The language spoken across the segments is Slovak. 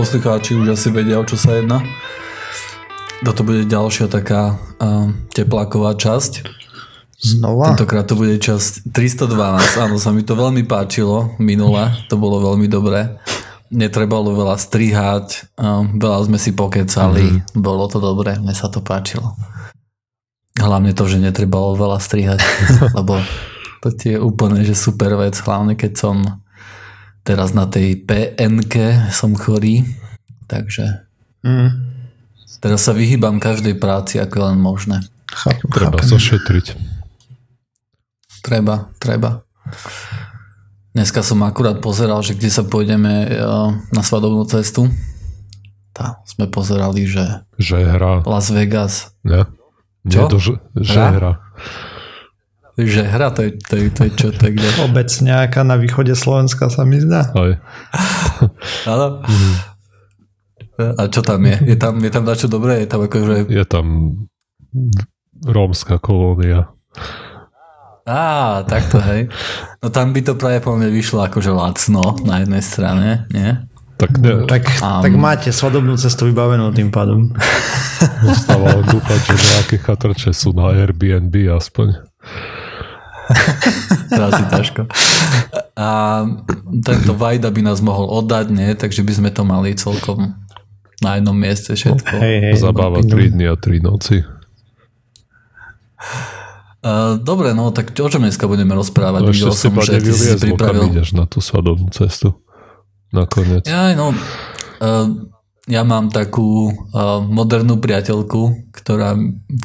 Poslucháči už asi vedia, o čo sa jedná. Toto bude ďalšia taká uh, tepláková časť. Znova? Tentokrát to bude časť 312. Áno, sa mi to veľmi páčilo minule. To bolo veľmi dobré. Netrebalo veľa strihať, uh, veľa sme si pokecali. Mm-hmm. Bolo to dobré, mne sa to páčilo. Hlavne to, že netrebalo veľa strihať, lebo to je úplne že super vec, hlavne keď som teraz na tej PNK som chorý, takže mm. teraz sa vyhýbam každej práci, ako je len možné. Chápem, treba chápem. sa šetriť. Treba, treba. Dneska som akurát pozeral, že kde sa pôjdeme e, na svadobnú cestu. Tá, sme pozerali, že... Že hra. Las Vegas. Ja. Čo? Nie to, že, že hra. hra. Že hra, to je, to je, to je čo, to je kde? Obec nejaká na východe Slovenska sa mi zdá. Áno. A čo tam je? Je tam, je tam dačo dobré? Je tam akože... Je tam rómska kolónia. Á, takto, hej. No tam by to práve po mne vyšlo akože lacno na jednej strane, nie? Tak, ne, tak, um, tak máte svadobnú cestu vybavenú tým pádom. Zostáva dúfať, že nejaké chatrče sú na Airbnb aspoň. to asi ťažko. A tento Vajda by nás mohol oddať, nie? Takže by sme to mali celkom na jednom mieste všetko. Hej, hej, Zabáva 3 dny a 3 noci. Uh, dobre, no tak o čom dneska budeme rozprávať? No, ešte som, že ty si pripravil... ideš na tú svadobnú cestu. Nakoniec. Ja, no, uh, ja mám takú uh, modernú priateľku, ktorá,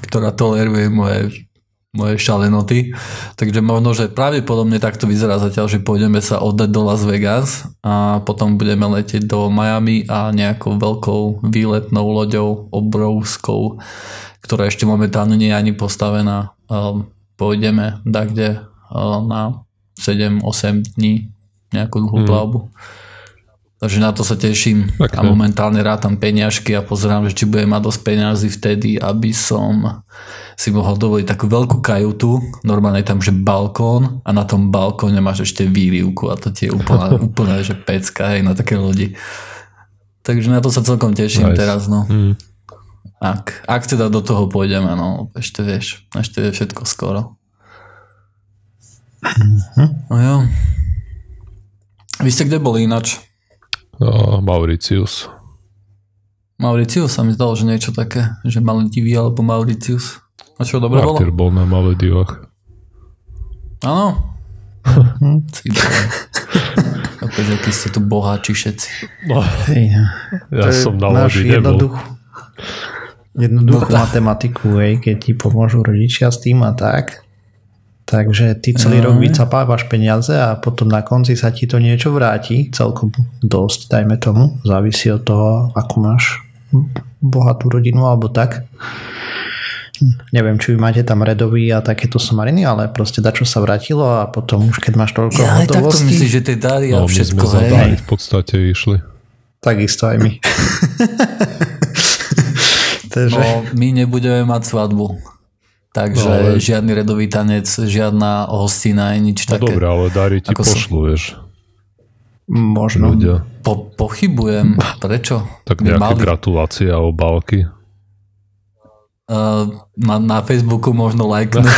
ktorá toleruje moje moje šalenoty. Takže možno, že pravdepodobne takto vyzerá zatiaľ, že pôjdeme sa oddať do Las Vegas a potom budeme letieť do Miami a nejakou veľkou výletnou loďou obrovskou, ktorá ešte momentálne nie je ani postavená. Um, pôjdeme kde uh, na 7-8 dní nejakú dlhú mm. plavbu. Takže na to sa teším okay. a momentálne rátam peniažky a pozerám, že či budem mať dosť peniazy vtedy, aby som si mohol dovoliť takú veľkú kajutu, normálne je tam, že balkón a na tom balkóne máš ešte výrivku a to ti je úplne, úplne že pecka hej, na také lodi. Takže na to sa celkom teším nice. teraz, no. Mm. Ak, ak teda do toho pôjdeme, no, ešte vieš, ešte je všetko skoro. Mm-hmm. No jo. Vy ste kde boli ináč? No, Mauricius. Mauricius sa mi zdalo, že niečo také, že Maledivy alebo Mauricius. A čo, dobre bolo? Martyr bol na Maledivách. Áno. Opäť, akí ste tu boháči všetci. No, ja som na lodi nebol. Jednoduchú no, matematiku, hej, keď ti pomôžu rodičia s tým a tak, Takže ty celý rok vycapávaš peniaze a potom na konci sa ti to niečo vráti, celkom dosť, dajme tomu. Závisí od toho, ako máš bohatú rodinu alebo tak. Neviem, či vy máte tam redový a takéto somariny, ale proste dačo sa vrátilo a potom už keď máš toľko ja, hotovosti... Ja myslíš, že tie dary a no, všetko. My sme dary v podstate išli. Takisto aj my. Takže... No, my nebudeme mať svadbu. Takže no, ale... žiadny redový tanec, žiadna hostina, nič no, také. Dobre, ale dary ti Ako pošlu, vieš. Možno. Ľudia. Po, pochybujem. Prečo? Tak nejaké mali... gratulácie a obálky. Uh, na, na Facebooku možno lajknúť.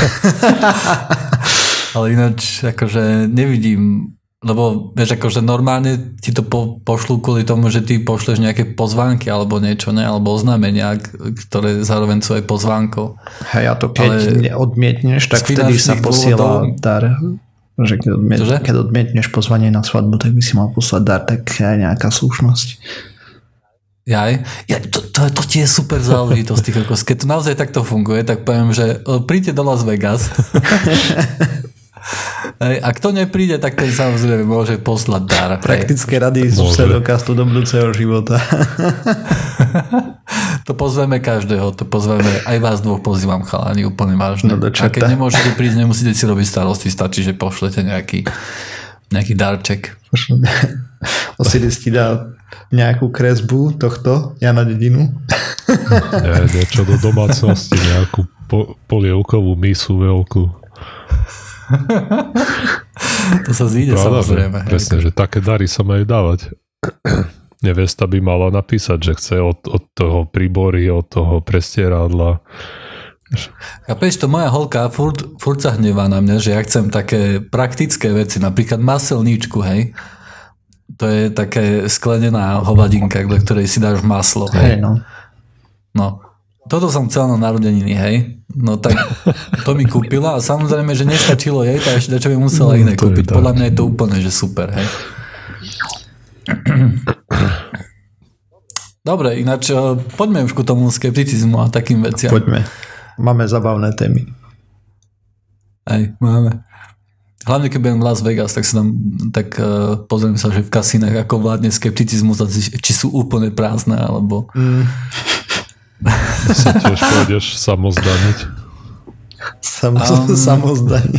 ale ináč akože nevidím lebo vieš, akože normálne ti to po, pošlú kvôli tomu, že ty pošleš nejaké pozvánky alebo niečo, ne? alebo oznámenia, ktoré zároveň sú aj pozvánkou. Hej, a to keď Ale odmietneš, tak vtedy sa posiela dôvodov... dar. Že keď, odmiet, keď odmietneš pozvanie na svadbu, tak by si mal poslať dar, tak aj nejaká slušnosť. Jaj? Ja, to, to, to ti je super záležitosť. Keď to naozaj takto funguje, tak poviem, že príďte do Las Vegas a kto nepríde, tak ten samozrejme môže poslať dar. Praktické rady z pseudokastu do budúceho života. to pozveme každého, to pozveme, aj vás dvoch pozývam chalani, úplne vážne. No a keď nemôžete prísť, nemusíte si robiť starosti, stačí, že pošlete nejaký, nejaký darček. Osiris ti dá nejakú kresbu tohto Jana Dedinu. Nie, niečo do domácnosti, nejakú po, polievkovú misu veľkú. to sa zíde Pravda, samozrejme. Že, presne, že také dary sa majú dávať. Nevesta by mala napísať, že chce od, od toho príbory, od toho prestieradla. Chápeš, to moja holka furt, furt sa hnevá na mňa, že ja chcem také praktické veci, napríklad maselníčku, hej. To je také sklenená hovadinka, do ktorej si dáš maslo, hej. Hej, no. No, toto som chcel na narodeniny, hej. No tak to mi kúpila a samozrejme, že nestačilo jej, tak ešte čo by musela iné to je kúpiť. Podľa mňa je to úplne, že super, hej. Dobre, ináč eh, poďme už ku tomu skepticizmu a takým veciam. Poďme. Máme zabavné témy. Hej, máme. Hlavne keď budem v Las Vegas, tak sa tam tak uh, pozriem sa, že v kasinách ako vládne skepticizmus, či, sú úplne prázdne, alebo Sa tiež pôjdeš samozdaniť. Sam, Um. Samozdaní.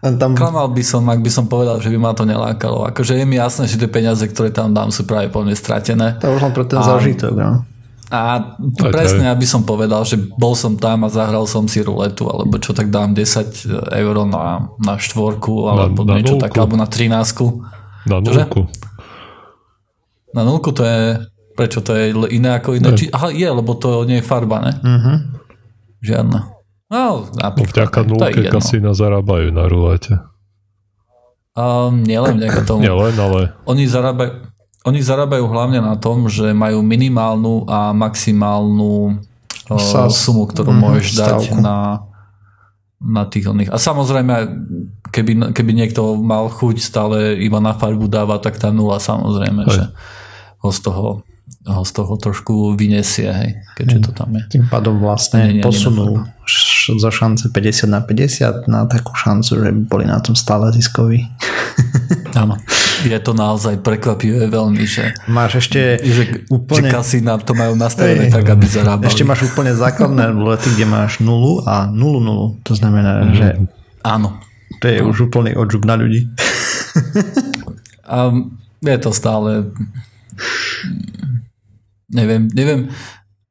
A tam, klamal by som, ak by som povedal, že by ma to nelákalo. Akože je mi jasné, že tie peniaze, ktoré tam dám, sú práve po mne stratené. to už len pre ten A- zážitok. No. A Aj, presne, aj. aby som povedal, že bol som tam a zahral som si ruletu, alebo čo tak dám 10 eur na, na štvorku, alebo na niečo nulku. také, alebo na 13. Na Čože? nulku. Na nulku to je, prečo to je iné ako iné? Ne. Či, aha, je, lebo to nie je farba, ne? Mhm. Žiadna. No, napríklad. Vďaka nulke kasína zarábajú na rulete. Um, nielen vďaka tomu. Nielen, ale Oni zarábajú, oni zarábajú hlavne na tom, že majú minimálnu a maximálnu uh, sumu, ktorú Mhm, môžeš dať stavku. na, na tých oných. A samozrejme, keby, keby niekto mal chuť stále iba na farbu dávať, tak tá nula samozrejme, Hej. že ho z toho ho z toho trošku vyniesie, hej, keďže to tam je. Tým pádom vlastne Nie, nie, posunú šance 50 na 50 na takú šancu, že by boli na tom stále ziskoví. Áno. Je to naozaj prekvapivé veľmi, že, Máš ešte že, úplne... že kasína to majú nastavené Hej. tak, aby zarábali. Ešte máš úplne základné rulety, kde máš nulu a nulu nulu. To znamená, Mhm. že Áno. to je už úplný odžub na ľudí. A je to stále... Neviem, neviem,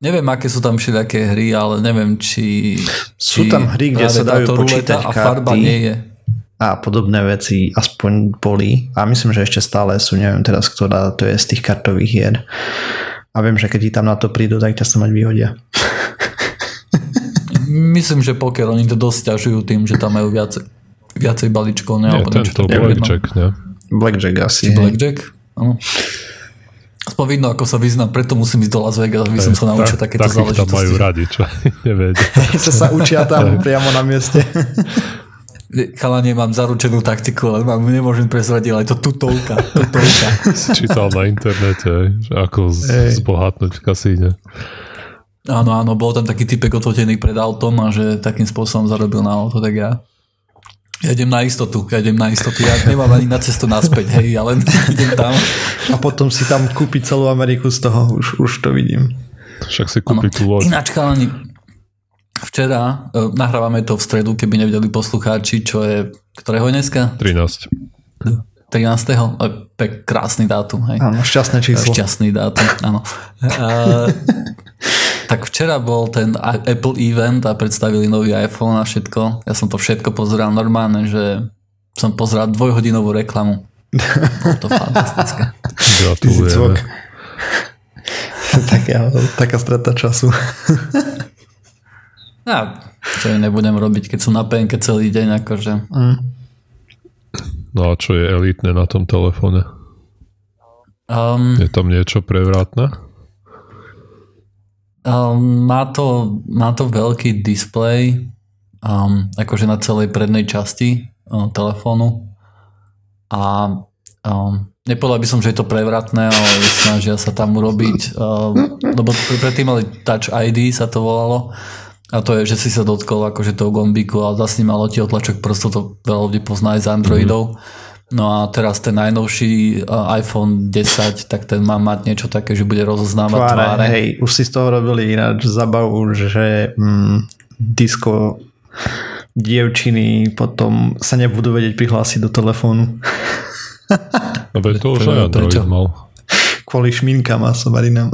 neviem, aké sú tam všelijaké hry, ale neviem, či... Sú či tam hry, kde sa dajú počítať a farba karty. nie je. a podobné veci aspoň boli. A myslím, že ešte stále sú, neviem teraz, ktorá to je z tých kartových hier. A viem, že keď ti tam na to prídu, tak ťa sa mať vyhodia. Myslím, že poker, oni to dosť ťažujú tým, že tam majú viacej, viacej balíčkov, ne? nie, tento také. blackjack, ne? Blackjack asi. Či Blackjack? Áno. Aspoň vidno, ako sa vyznám, preto musím ísť do Las Vegas, aby som sa naučil Tak- takéto takých tam majú záležitosti. radi, čo nevedia. sa sa učia tam priamo na mieste. Chalanie, mám zaručenú taktiku, ale mám, nemôžem prezradiť, ale je to tutovka, tutovka. Si čítal na internete, že ako z- zbohatnúť v kasíne. Áno, áno, bol tam taký typek odfotený pred autom a že takým spôsobom zarobil na auto, tak ja ja idem na istotu, ja idem na istotu, ja nemám ani na cestu naspäť, hej, ja len idem tam. A potom si tam kúpiť celú Ameriku z toho, už, už to vidím. Však si kúpi tú loď. Ináč, chalani, včera, uh, nahrávame to v stredu, keby nevedeli poslucháči, čo je, ktorého dneska? 13. 13. Uh, pek, krásny dátum, hej. Áno, šťastné číslo. Šťastný dátum, áno. Uh, tak včera bol ten Apple event a predstavili nový iPhone a všetko. Ja som to všetko pozeral normálne, že som pozeral dvojhodinovú reklamu. Bolo to fantastické. Gratulujeme. taká, taká strata času. Ja, čo nebudem robiť, keď som na penke celý deň, akože. No a čo je elitné na tom telefóne? Um, Je tam niečo prevratné? Um, má, to, má to veľký displej um, akože na celej prednej časti um, telefónu a um, nepovedal by som, že je to prevratné, ale snažia sa tam urobiť um, lebo pr- predtým mali Touch ID sa to volalo a to je, že si sa dotkol akože toho gombíku a zasnímalo ti otlačok prstov, to veľa ľudí pozná aj z Androidov. No a teraz ten najnovší uh, iPhone 10, tak ten má mať niečo také, že bude rozoznávať tváre. Tváre, hej, už si z toho robili ináč zabavu, že mm, disco dievčiny potom sa nebudú vedieť prihlásiť do telefónu. No to už aj Android mal. Kvôli šminkám a somarinám.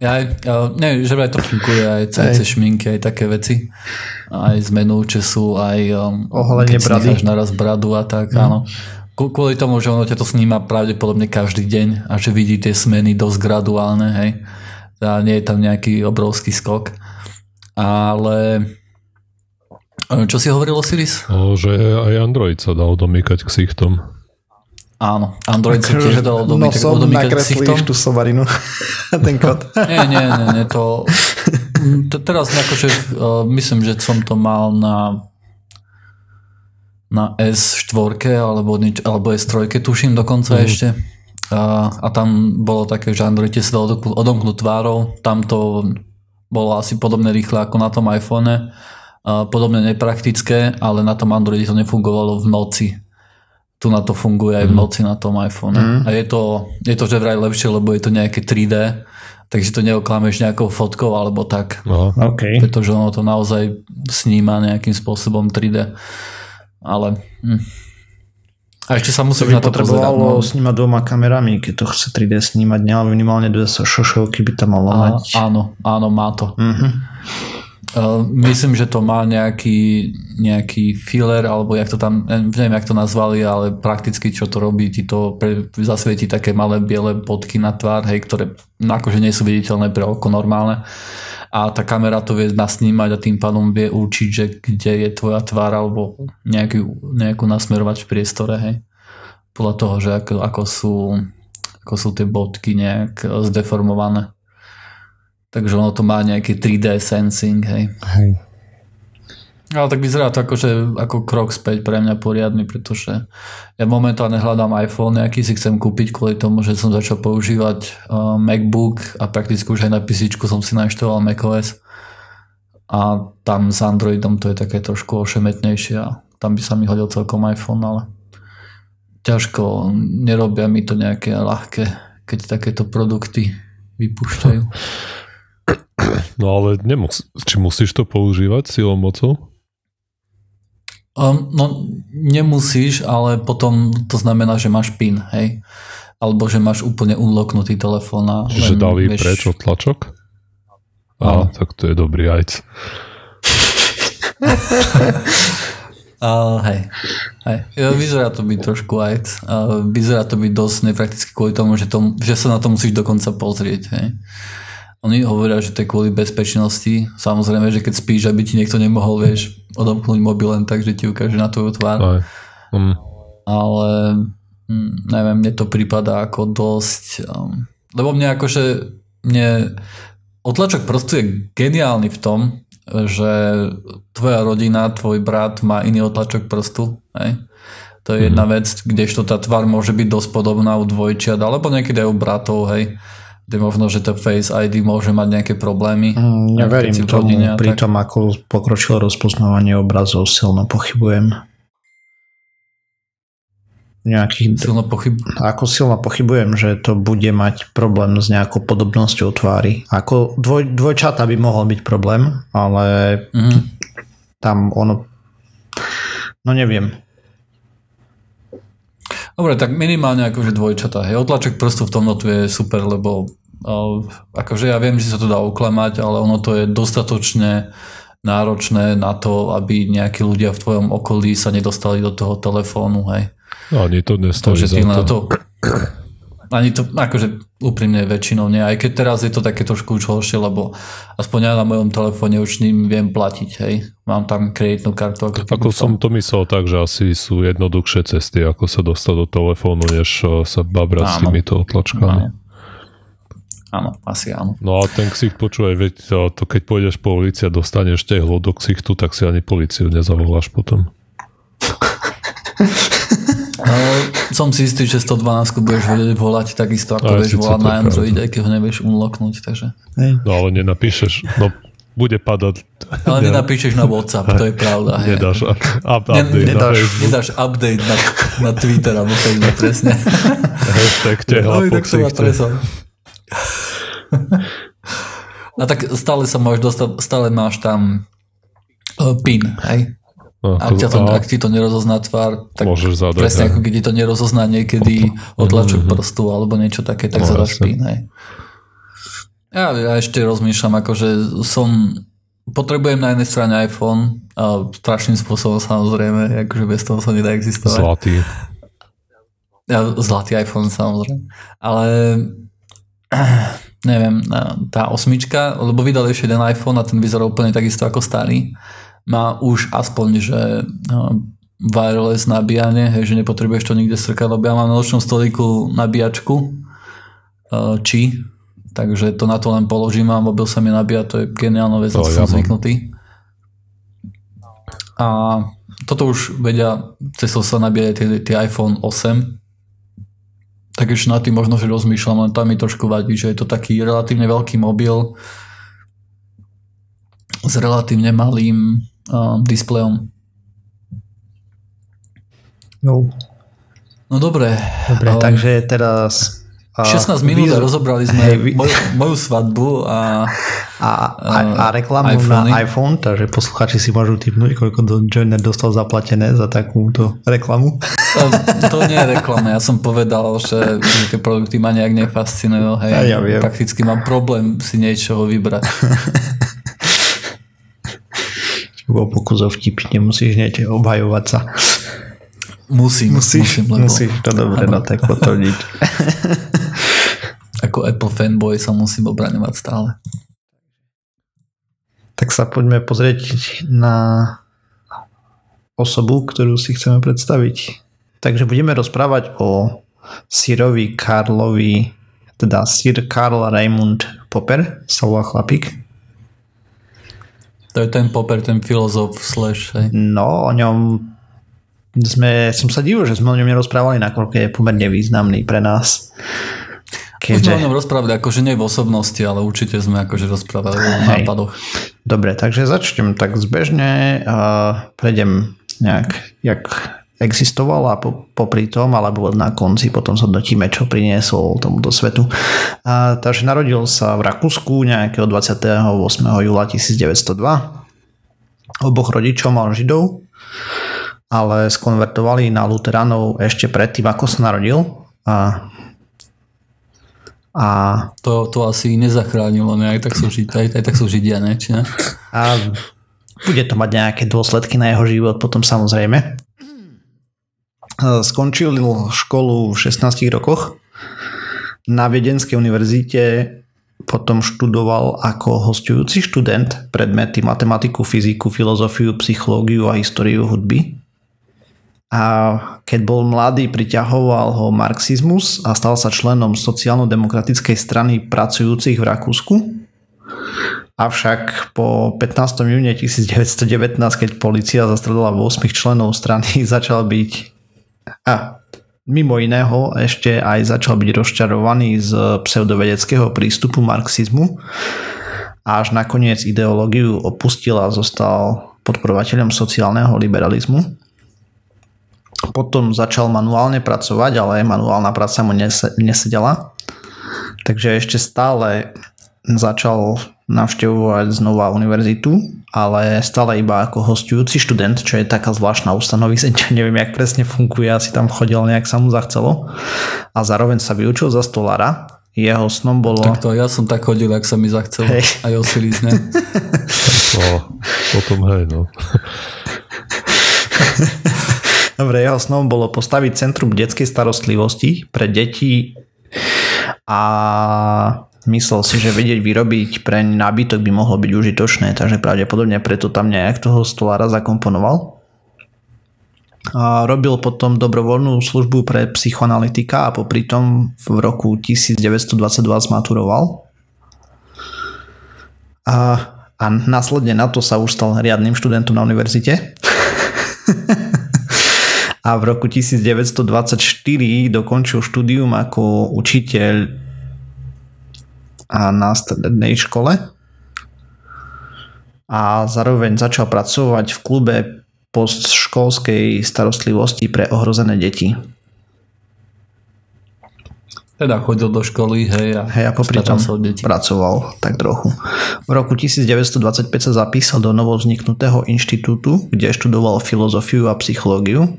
Ja aj, nie, že aj to funguje, aj CC šminky, aj také veci. Aj zmenu času, aj um, Oholenie brady. naraz bradu a tak, Mhm. áno. Kvôli tomu, že ono ťa to sníma pravdepodobne každý deň a že vidí tie smeny dosť graduálne, hej. A nie je tam nejaký obrovský skok. Ale e, čo si hovoril o Siris? No, že aj Android sa dal domýkať ksichtom. Áno, Android si tiež dal No odomýkať, som odomýkať ksichtom. nakreslíš tú sovarinu. Ten kód. Nie, nie, nie, nie to... To teraz akože, uh, myslím, že som to mal na na S4 alebo, nič, alebo S3 tuším dokonca mm. ešte. A, a tam bolo také, že Android dalo odok- odomknúť tvárou. Tam to bolo asi podobne rýchle ako na tom iPhone. A podobne nepraktické, ale na tom Androide to nefungovalo v noci. Tu na to funguje aj v noci na tom iPhone. Mm. A je to, je to že vraj lepšie, lebo je to nejaké 3D, takže to neoklameš nejakou fotkou alebo tak. Aha. OK. Pretože ono to naozaj sníma nejakým spôsobom 3D. Ale... Hm. A ešte sa To musíš by na to pozerať. No. snímať dvoma kamerami, keď to chce 3D snímať? Ale minimálne dve šošovky by tam malo A, mať. áno, áno, má to. Mhm. Uh, myslím, že to má nejaký, nejaký filler, alebo jak to tam, neviem, jak to nazvali, ale prakticky čo to robí, ti to pre, zasvieti také malé biele bodky na tvár, hej, ktoré akože nie sú viditeľné pre oko normálne. A tá kamera to vie nasnímať a tým pádom vie určiť, že kde je tvoja tvár alebo nejakú, nejakú nasmerovať v priestore, hej. Podľa toho, že ako, ako, sú, ako sú tie bodky nejak eh, zdeformované. Takže ono to má nejaký 3D sensing, hej. Hej. Ale tak vyzerá to akože, ako krok späť pre mňa poriadny, pretože ja momentálne hľadám iPhone, nejaký si chcem kúpiť kvôli tomu, že som začal používať uh, MacBook a prakticky už aj na PC som si nainštaloval macOS a tam s Androidom to je také trošku ošemetnejšie a tam by sa mi hodil celkom iPhone, ale ťažko, nerobia mi to nejaké ľahké, keď takéto produkty vypúšťajú. No ale nemus- či musíš to používať silou mocou? Um, no nemusíš, ale potom to znamená, že máš PIN, hej? Alebo že máš úplne unlocknutý telefón a Že len dali vieš- preč od tlačok? Á, tak to je dobrý ajc. Uh, hej, hej. Vyzerá to byť trošku aj. Uh, vyzerá to byť dosť neprakticky kvôli tomu, že, to, že sa na to musíš dokonca pozrieť. Hej. Oni hovoria, že to je kvôli bezpečnosti. Samozrejme, že keď spíš, aby ti niekto nemohol, vieš, odomknúť mobil len tak, že ti ukáže na tvoju tvár. Aj. Mm. ale hm, neviem, mne to prípada ako dosť, um, lebo mne akože, mne otlačok prstu je geniálny v tom, že tvoja rodina, tvoj brat má iný otlačok prstu, hej? To je jedna vec, kdežto tá tvár môže byť dosť podobná u dvojčiat, alebo niekedy aj u bratov, hej, kde možno, že to Face ID môže mať nejaké problémy. Mm, v tomu, rodine pri tak. tom, ako pokročilo rozpoznávanie obrazov, silno pochybujem. Nejakých, Silno pochyb... ako silno pochybujem, že to bude mať problém s nejakou podobnosťou tvári. Ako dvoj, dvojčata by mohol byť problém, ale Mhm. tam ono... No neviem. Dobre, tak minimálne akože dvojčatá. Hej, otlačok prstu v tomto je super, lebo akože ja viem, že sa to dá uklamať, ale ono to je dostatočne náročné na to, aby nejakí ľudia v tvojom okolí sa nedostali do toho telefónu, hej. No, ani to To, nestojí že za na to. to... Ani to, akože úprimne väčšinou nie. Aj keď teraz je to také trošku už horšie, lebo aspoň ja na mojom telefóne už ním viem platiť, hej. Mám tam kreditnú kartu. Ako, Ako som to myslel tak, že asi sú jednoduchšie cesty, ako sa dostať do telefónu, než eh, sa babrať s týmito otlačkami. Áno. Áno, asi áno. No a ten ksicht, počúvaj, veď to keď pôjdeš po ulici a dostaneš tehlo do ksichtu, tak si ani policiu nezavoláš potom. No, som si istý, že 112 budeš vedieť volať takisto, ako síce volať na Android, aj keď ho nevieš unlocknúť, takže... Hej. No ale nenapíšeš, no bude padať. Ale Ne- nenapíšeš na WhatsApp, to je pravda. Nedáš up, up, Ne- update na nedáš. Facebook. Nedáš update na, na Twitter alebo Facebook, presne. Hashtag tehla Oj, po tak A tak stále sa môžeš dostať, stále máš tam uh, PIN, hej? No, Ak, ťa to, ak ti to nerozozná tvár, tak môžeš zadať. presne ako keď ti to nerozozná niekedy otlačok prstu alebo niečo také, tak No, zadaš jasne. PIN, hej. Ja, ja ešte rozmýšľam, akože som potrebujem na jednej strane iPhone a strašným spôsobom samozrejme, akože bez toho sa nedá existovať. Zlatý. Ja, zlatý iPhone samozrejme. Ale neviem, tá osmička, lebo vydali ešte jeden iPhone a ten vyzerá úplne takisto ako starý. Má už aspoň, že wireless nabíjanie, hej, že nepotrebuješ to nikde strkať, lebo ja mám na nočnom stolíku nabíjačku či, takže to na to len položím a mobil sa mi nabíja, to je geniálna vec, to ja som zvyknutý. A toto už vedia, cez to sa nabíja tie, tie iPhone 8, tak ešte na tým možno, že rozmýšľam, len tam mi trošku vadí, že je to taký relatívne veľký mobil s relatívne malým uh, displejom. No. No dobre. Dobre, um, takže teraz... 16 minút a rozobrali sme hej, vy... moju, moju svadbu a, a, a, a reklamu iPhone. na iPhone, takže posluchači si môžu typnúť, koľko do Joiner dostal zaplatené za takúto reklamu. To, to nie je reklama, ja som povedal, že, že tie produkty ma nejak nefascinujú. Hej, ja viem. Prakticky mám problém si niečoho vybrať. Bol pokus o vtip, nemusíš hneď obhajovať sa. Musím, musíš, musím, lebo... musíš to dobre, no tak potvrdiť. Ako Apple fanboy sa musím obraňovať stále. Tak sa poďme pozrieť na osobu, ktorú si chceme predstaviť. Takže budeme rozprávať o Sirovi Karlovi, teda Sir Karl Raymond Popper, sa volá chlapík. To je ten Popper, ten filozof slash. Hej. No, o ňom sme, som sa divil, že sme o ňom nerozprávali, nakoľko je pomerne významný pre nás. Keďže... Sme o ňom rozprávali, akože nie v osobnosti, ale určite sme akože rozprávali o nápadoch. Dobre, takže začnem tak zbežne a prejdem nejak, jak existoval a po, popri tom, alebo na konci potom sa dotíme, čo priniesol tomuto svetu. A, takže narodil sa v Rakúsku nejakého 28. júla 1902. Oboch rodičov mal židov ale skonvertovali na luteránov ešte predtým, ako sa narodil. A, a to, to asi nezachránilo nejak, tak sú, ži, aj, aj tak sú židia, ne? Či ne? A bude to mať nejaké dôsledky na jeho život potom samozrejme. Skončil školu v 16 rokoch. Na Viedenskej univerzite potom študoval ako hostujúci študent predmety matematiku, fyziku, filozofiu, psychológiu a históriu hudby a keď bol mladý, priťahoval ho marxizmus a stal sa členom sociálno-demokratickej strany pracujúcich v Rakúsku. Avšak po 15. júne 1919, keď policia zastredala 8 členov strany, začal byť a mimo iného ešte aj začal byť rozčarovaný z pseudovedeckého prístupu marxizmu a až nakoniec ideológiu opustil a zostal podporovateľom sociálneho liberalizmu potom začal manuálne pracovať, ale manuálna práca mu nesedela. Takže ešte stále začal navštevovať znova univerzitu, ale stále iba ako hostujúci študent, čo je taká zvláštna ustanovizeň, čo neviem, jak presne funguje, asi tam chodil nejak sa mu zachcelo. A zároveň sa vyučil za stolára. Jeho snom bolo... Tak to ja som tak chodil, ak sa mi zachcelo. Hej. Aj o silízne. no, potom hej, no. Dobre, jeho snom bolo postaviť centrum detskej starostlivosti pre deti a myslel si, že vedieť vyrobiť pre nábytok by mohlo byť užitočné, takže pravdepodobne preto tam nejak toho stolára zakomponoval. A robil potom dobrovoľnú službu pre psychoanalytika a popri tom v roku 1922 zmaturoval. A, a následne na to sa už stal riadnym študentom na univerzite. a v roku 1924 dokončil štúdium ako učiteľ a na strednej škole a zároveň začal pracovať v klube postškolskej starostlivosti pre ohrozené deti. Teda chodil do školy, hej, a hej, ako pritom pracoval tak trochu. V roku 1925 sa zapísal do novovzniknutého inštitútu, kde študoval filozofiu a psychológiu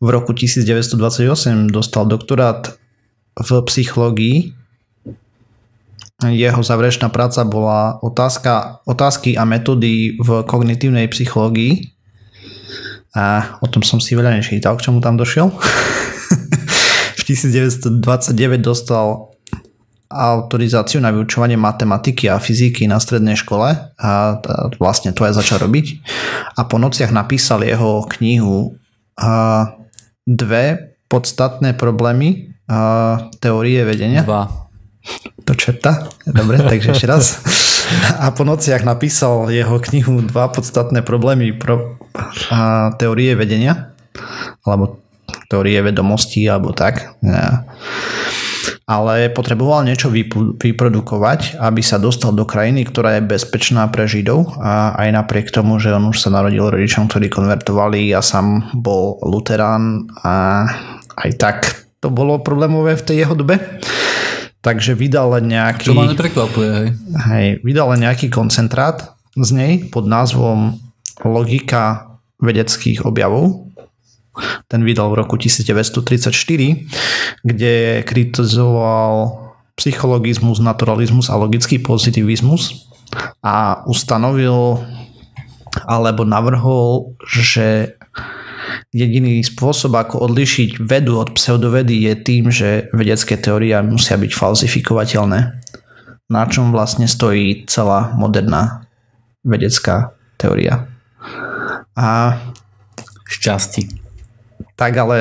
v roku 1928 dostal doktorát v psychológii jeho záverečná práca bola otázka, otázky a metódy v kognitívnej psychológii. A o tom som si veľa nečítal, k čomu tam došiel. v 1929 dostal autorizáciu na vyučovanie matematiky a fyziky na strednej škole a vlastne to aj začal robiť. A po nociach napísal jeho knihu dve podstatné problémy a teórie vedenia. Dva. To čerta? Dobre, takže ešte raz. A po nociach napísal jeho knihu Dva podstatné problémy pro, a teórie vedenia. Alebo teórie vedomosti, alebo tak. Ja ale potreboval niečo vyprodukovať, aby sa dostal do krajiny, ktorá je bezpečná pre Židov a aj napriek tomu, že on už sa narodil rodičom, ktorí konvertovali a sám bol luterán a aj tak to bolo problémové v tej jeho dobe. Takže vydal len nejaký... Čo ma neprekvapuje, hej. Hej, vydal len nejaký koncentrát z nej pod názvom Logika vedeckých objavov ten vydal v roku 1934, kde kritizoval psychologizmus, naturalizmus a logický pozitivizmus a ustanovil alebo navrhol, že jediný spôsob, ako odlišiť vedu od pseudovedy je tým, že vedecké teórie musia byť falsifikovateľné. Na čom vlastne stojí celá moderná vedecká teória. A šťastí tak ale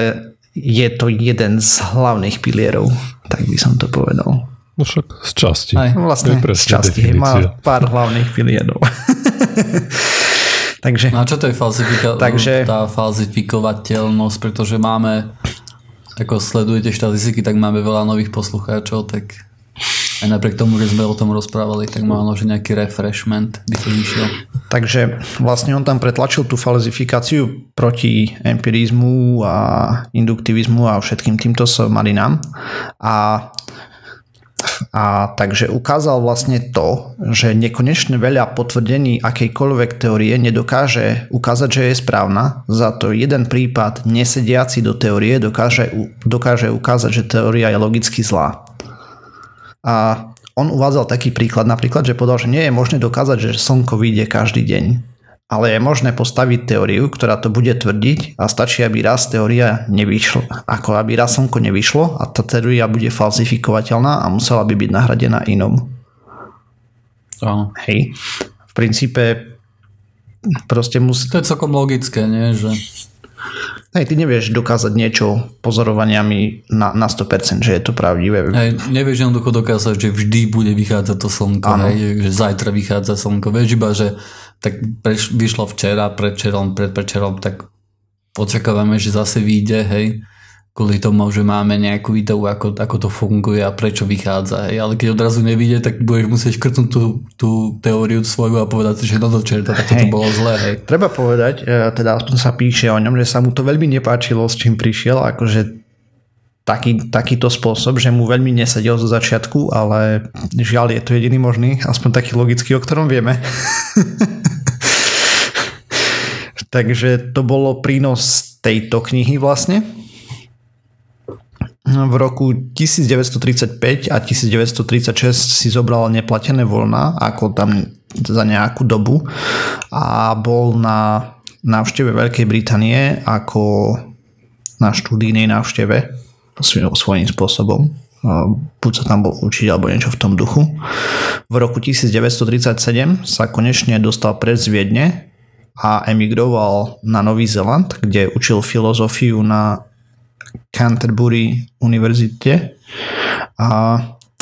je to jeden z hlavných pilierov, tak by som to povedal. No však z časti. Aj, vlastne z časti. Má pár hlavných pilierov. Takže, no a čo to je falsifika- takže, tá falsifikovateľnosť, pretože máme, ako sledujete štatistiky, tak máme veľa nových poslucháčov, tak aj napriek tomu, že sme o tom rozprávali, tak možno, že nejaký refreshment by to vyšiel. Takže vlastne on tam pretlačil tú falzifikáciu proti empirizmu a induktivizmu a všetkým týmto marinám. A a takže ukázal vlastne to, že nekonečne veľa potvrdení akejkoľvek teórie nedokáže ukázať, že je správna. Za to jeden prípad nesediaci do teórie dokáže, dokáže ukázať, že teória je logicky zlá. A on uvádzal taký príklad napríklad, že povedal, že nie je možné dokázať, že slnko vyjde každý deň. Ale je možné postaviť teóriu, ktorá to bude tvrdiť a stačí, aby raz teória nevyšla, ako aby raz slnko nevyšlo a tá teória bude falsifikovateľná a musela by byť nahradená inom. Áno. Hej. V princípe proste musí... To je celkom logické, nie? Že Hej, ty nevieš dokázať niečo pozorovaniami na, na 100%, že je to pravdivé. Hej, nevieš jednoducho dokázať, že vždy bude vychádzať to slnko, hej, že zajtra vychádza slnko. Vieš iba, že tak preš, vyšlo včera, predčerom, predprečerom, tak očakávame, že zase vyjde, hej kvôli tomu, že máme nejakú ideu, ako, ako to funguje a prečo vychádza. Hej. Ale keď odrazu nevíde, tak budeš musieť škrtnúť tú, tú teóriu svoju a povedať, že no to čerta, tak to bolo zlé. Hej. Treba povedať, e, teda aspoň sa píše o ňom, že sa mu to veľmi nepáčilo, s čím prišiel, akože taký, takýto spôsob, že mu veľmi nesedel zo začiatku, ale žiaľ je to jediný možný, aspoň taký logický, o ktorom vieme. Takže to bolo prínos tejto knihy vlastne v roku 1935 a 1936 si zobral neplatené voľna ako tam za nejakú dobu a bol na návšteve Veľkej Británie ako na študijnej návšteve svojím spôsobom. Buď sa tam bol učiť alebo niečo v tom duchu. V roku 1937 sa konečne dostal pred z Viedne a emigroval na Nový Zeland, kde učil filozofiu na Canterbury univerzite a,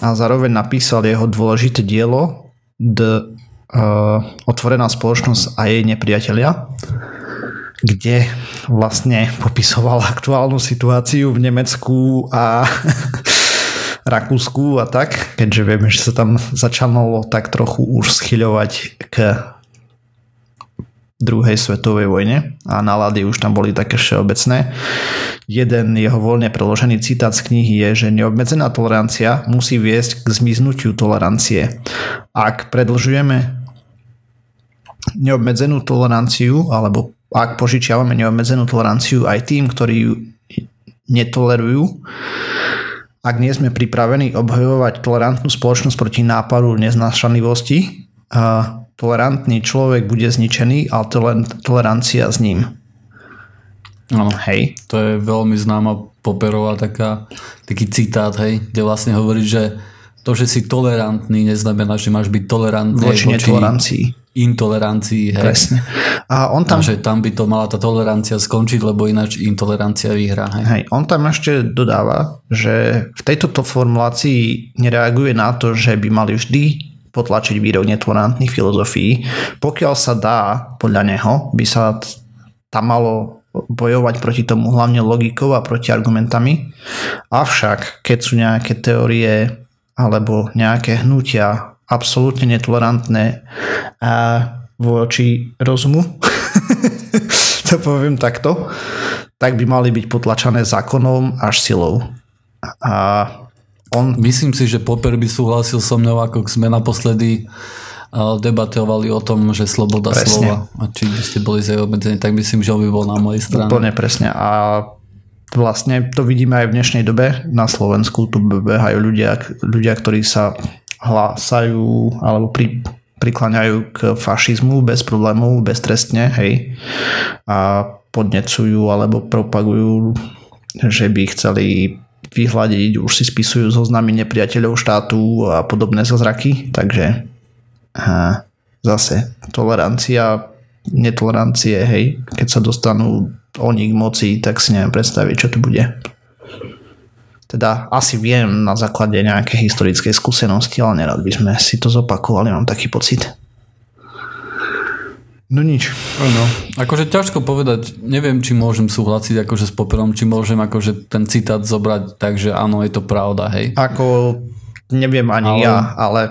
a zároveň napísal jeho dôležité dielo The uh, Otvorená spoločnosť a jej nepriatelia, kde vlastne popisoval aktuálnu situáciu v Nemecku a Rakúsku a tak, keďže vieme, že sa tam začalo tak trochu už schyľovať k druhej svetovej vojne a nálady už tam boli také všeobecné. Jeden jeho voľne preložený citát z knihy je, že neobmedzená tolerancia musí viesť k zmiznutiu tolerancie. Ak predlžujeme neobmedzenú toleranciu alebo ak požičiavame neobmedzenú toleranciu aj tým, ktorí ju netolerujú ak nie sme pripravení obhajovať tolerantnú spoločnosť proti nápadu neznášanlivosti, tolerantný človek bude zničený, ale tolerancia s ním. Áno, hej. To je veľmi známa Poperová taká, taký citát, hej, kde vlastne hovorí, že to, že si tolerantný, neznamená, že máš byť tolerantný voči netolerancii intolerancii. Hej. Presne. A, on tam... a že tam by to mala tá tolerancia skončiť, lebo ináč intolerancia vyhrá. Hej. hej. On tam ešte dodáva, že v tejto formulácii nereaguje na to, že by mali vždy potlačiť výrok netolerantných filozofií. Pokiaľ sa dá, podľa neho, by sa tam malo bojovať proti tomu hlavne logikou a proti argumentami. Avšak, keď sú nejaké teórie alebo nejaké hnutia absolútne netolerantné a voči rozumu, to poviem takto, tak by mali byť potlačané zákonom až silou. A on... Myslím si, že Popper by súhlasil so mnou, ako sme naposledy debatovali o tom, že sloboda presne. slova a či by ste boli za obmedzení, tak myslím, že on by bol na mojej strane. Úplne presne. A vlastne to vidíme aj v dnešnej dobe. Na Slovensku tu behajú ľudia, ľudia ktorí sa hlásajú alebo pri, prikláňajú k fašizmu bez problémov, beztrestne, hej. A podnecujú alebo propagujú, že by chceli vyhľadiť, už si spisujú zoznamy nepriateľov štátu a podobné zázraky, takže a zase tolerancia, netolerancie, hej, keď sa dostanú oni k moci, tak si neviem predstaviť, čo tu bude. Teda asi viem na základe nejakej historickej skúsenosti, ale nerad by sme si to zopakovali, mám taký pocit. No nič. No, akože ťažko povedať, neviem, či môžem súhlasiť akože s Popperom, či môžem akože ten citát zobrať, takže áno, je to pravda, hej. Ako neviem ani ale... ja, ale,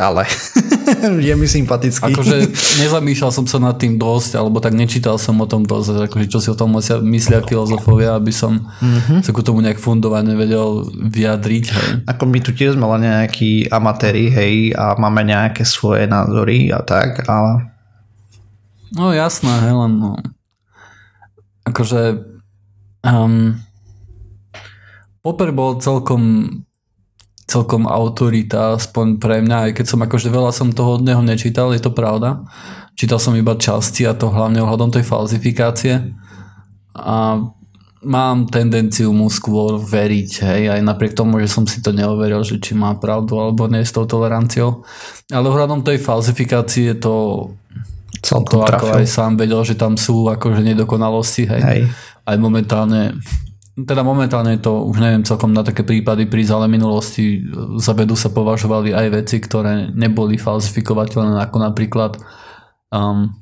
ale je mi sympatický. Akože nezamýšľal som sa nad tým dosť, alebo tak nečítal som o tom dosť, akože čo si o tom myslia filozofovia, aby som mm-hmm. sa ku tomu nejak fundovane vedel vyjadriť. Hej. Ako my tu tiež sme len nejakí amatéri, hej, a máme nejaké svoje názory a tak, ale... No jasné, hej, no. Akože um, Popper bol celkom celkom autorita, aspoň pre mňa, aj keď som akože veľa som toho od neho nečítal, je to pravda. Čítal som iba časti a to hlavne ohľadom tej falzifikácie. A mám tendenciu mu skôr veriť, hej, aj napriek tomu, že som si to neoveril, že či má pravdu alebo nie s tou toleranciou. Ale ohľadom tej falzifikácie to Celkom to trafil. ako aj sám vedel, že tam sú akože nedokonalosti, hej. hej. Aj momentálne teda momentálne to už neviem celkom na také prípady prísť, ale minulosti za vedu sa považovali aj veci, ktoré neboli falsifikovateľné, ako napríklad um,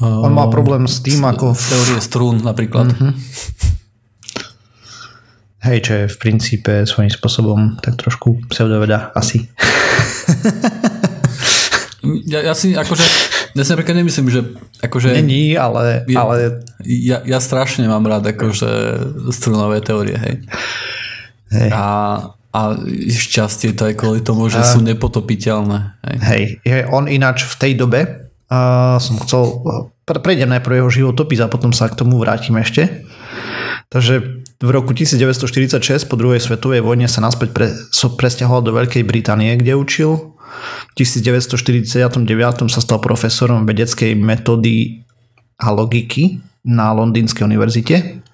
on má problém s tým, ako... Teórie strún napríklad. Mm-hmm. Hej, čo je v princípe svojím spôsobom tak trošku pseudoveda asi. ja, ja si akože ja si napríklad nemyslím, že akože... Není, ale... Ja, ale... Ja, ja strašne mám rád akože strunové teórie, hej. hej. A, a šťastie to aj kvôli tomu, že a... sú nepotopiteľné. Hej. hej, je on ináč v tej dobe uh, som chcel... Pre, prejdem najprv jeho životopis a potom sa k tomu vrátim ešte. Takže v roku 1946 po druhej svetovej vojne sa naspäť pre, so presťahoval do Veľkej Británie, kde učil v 1949 sa stal profesorom vedeckej metódy a logiky na Londýnskej univerzite.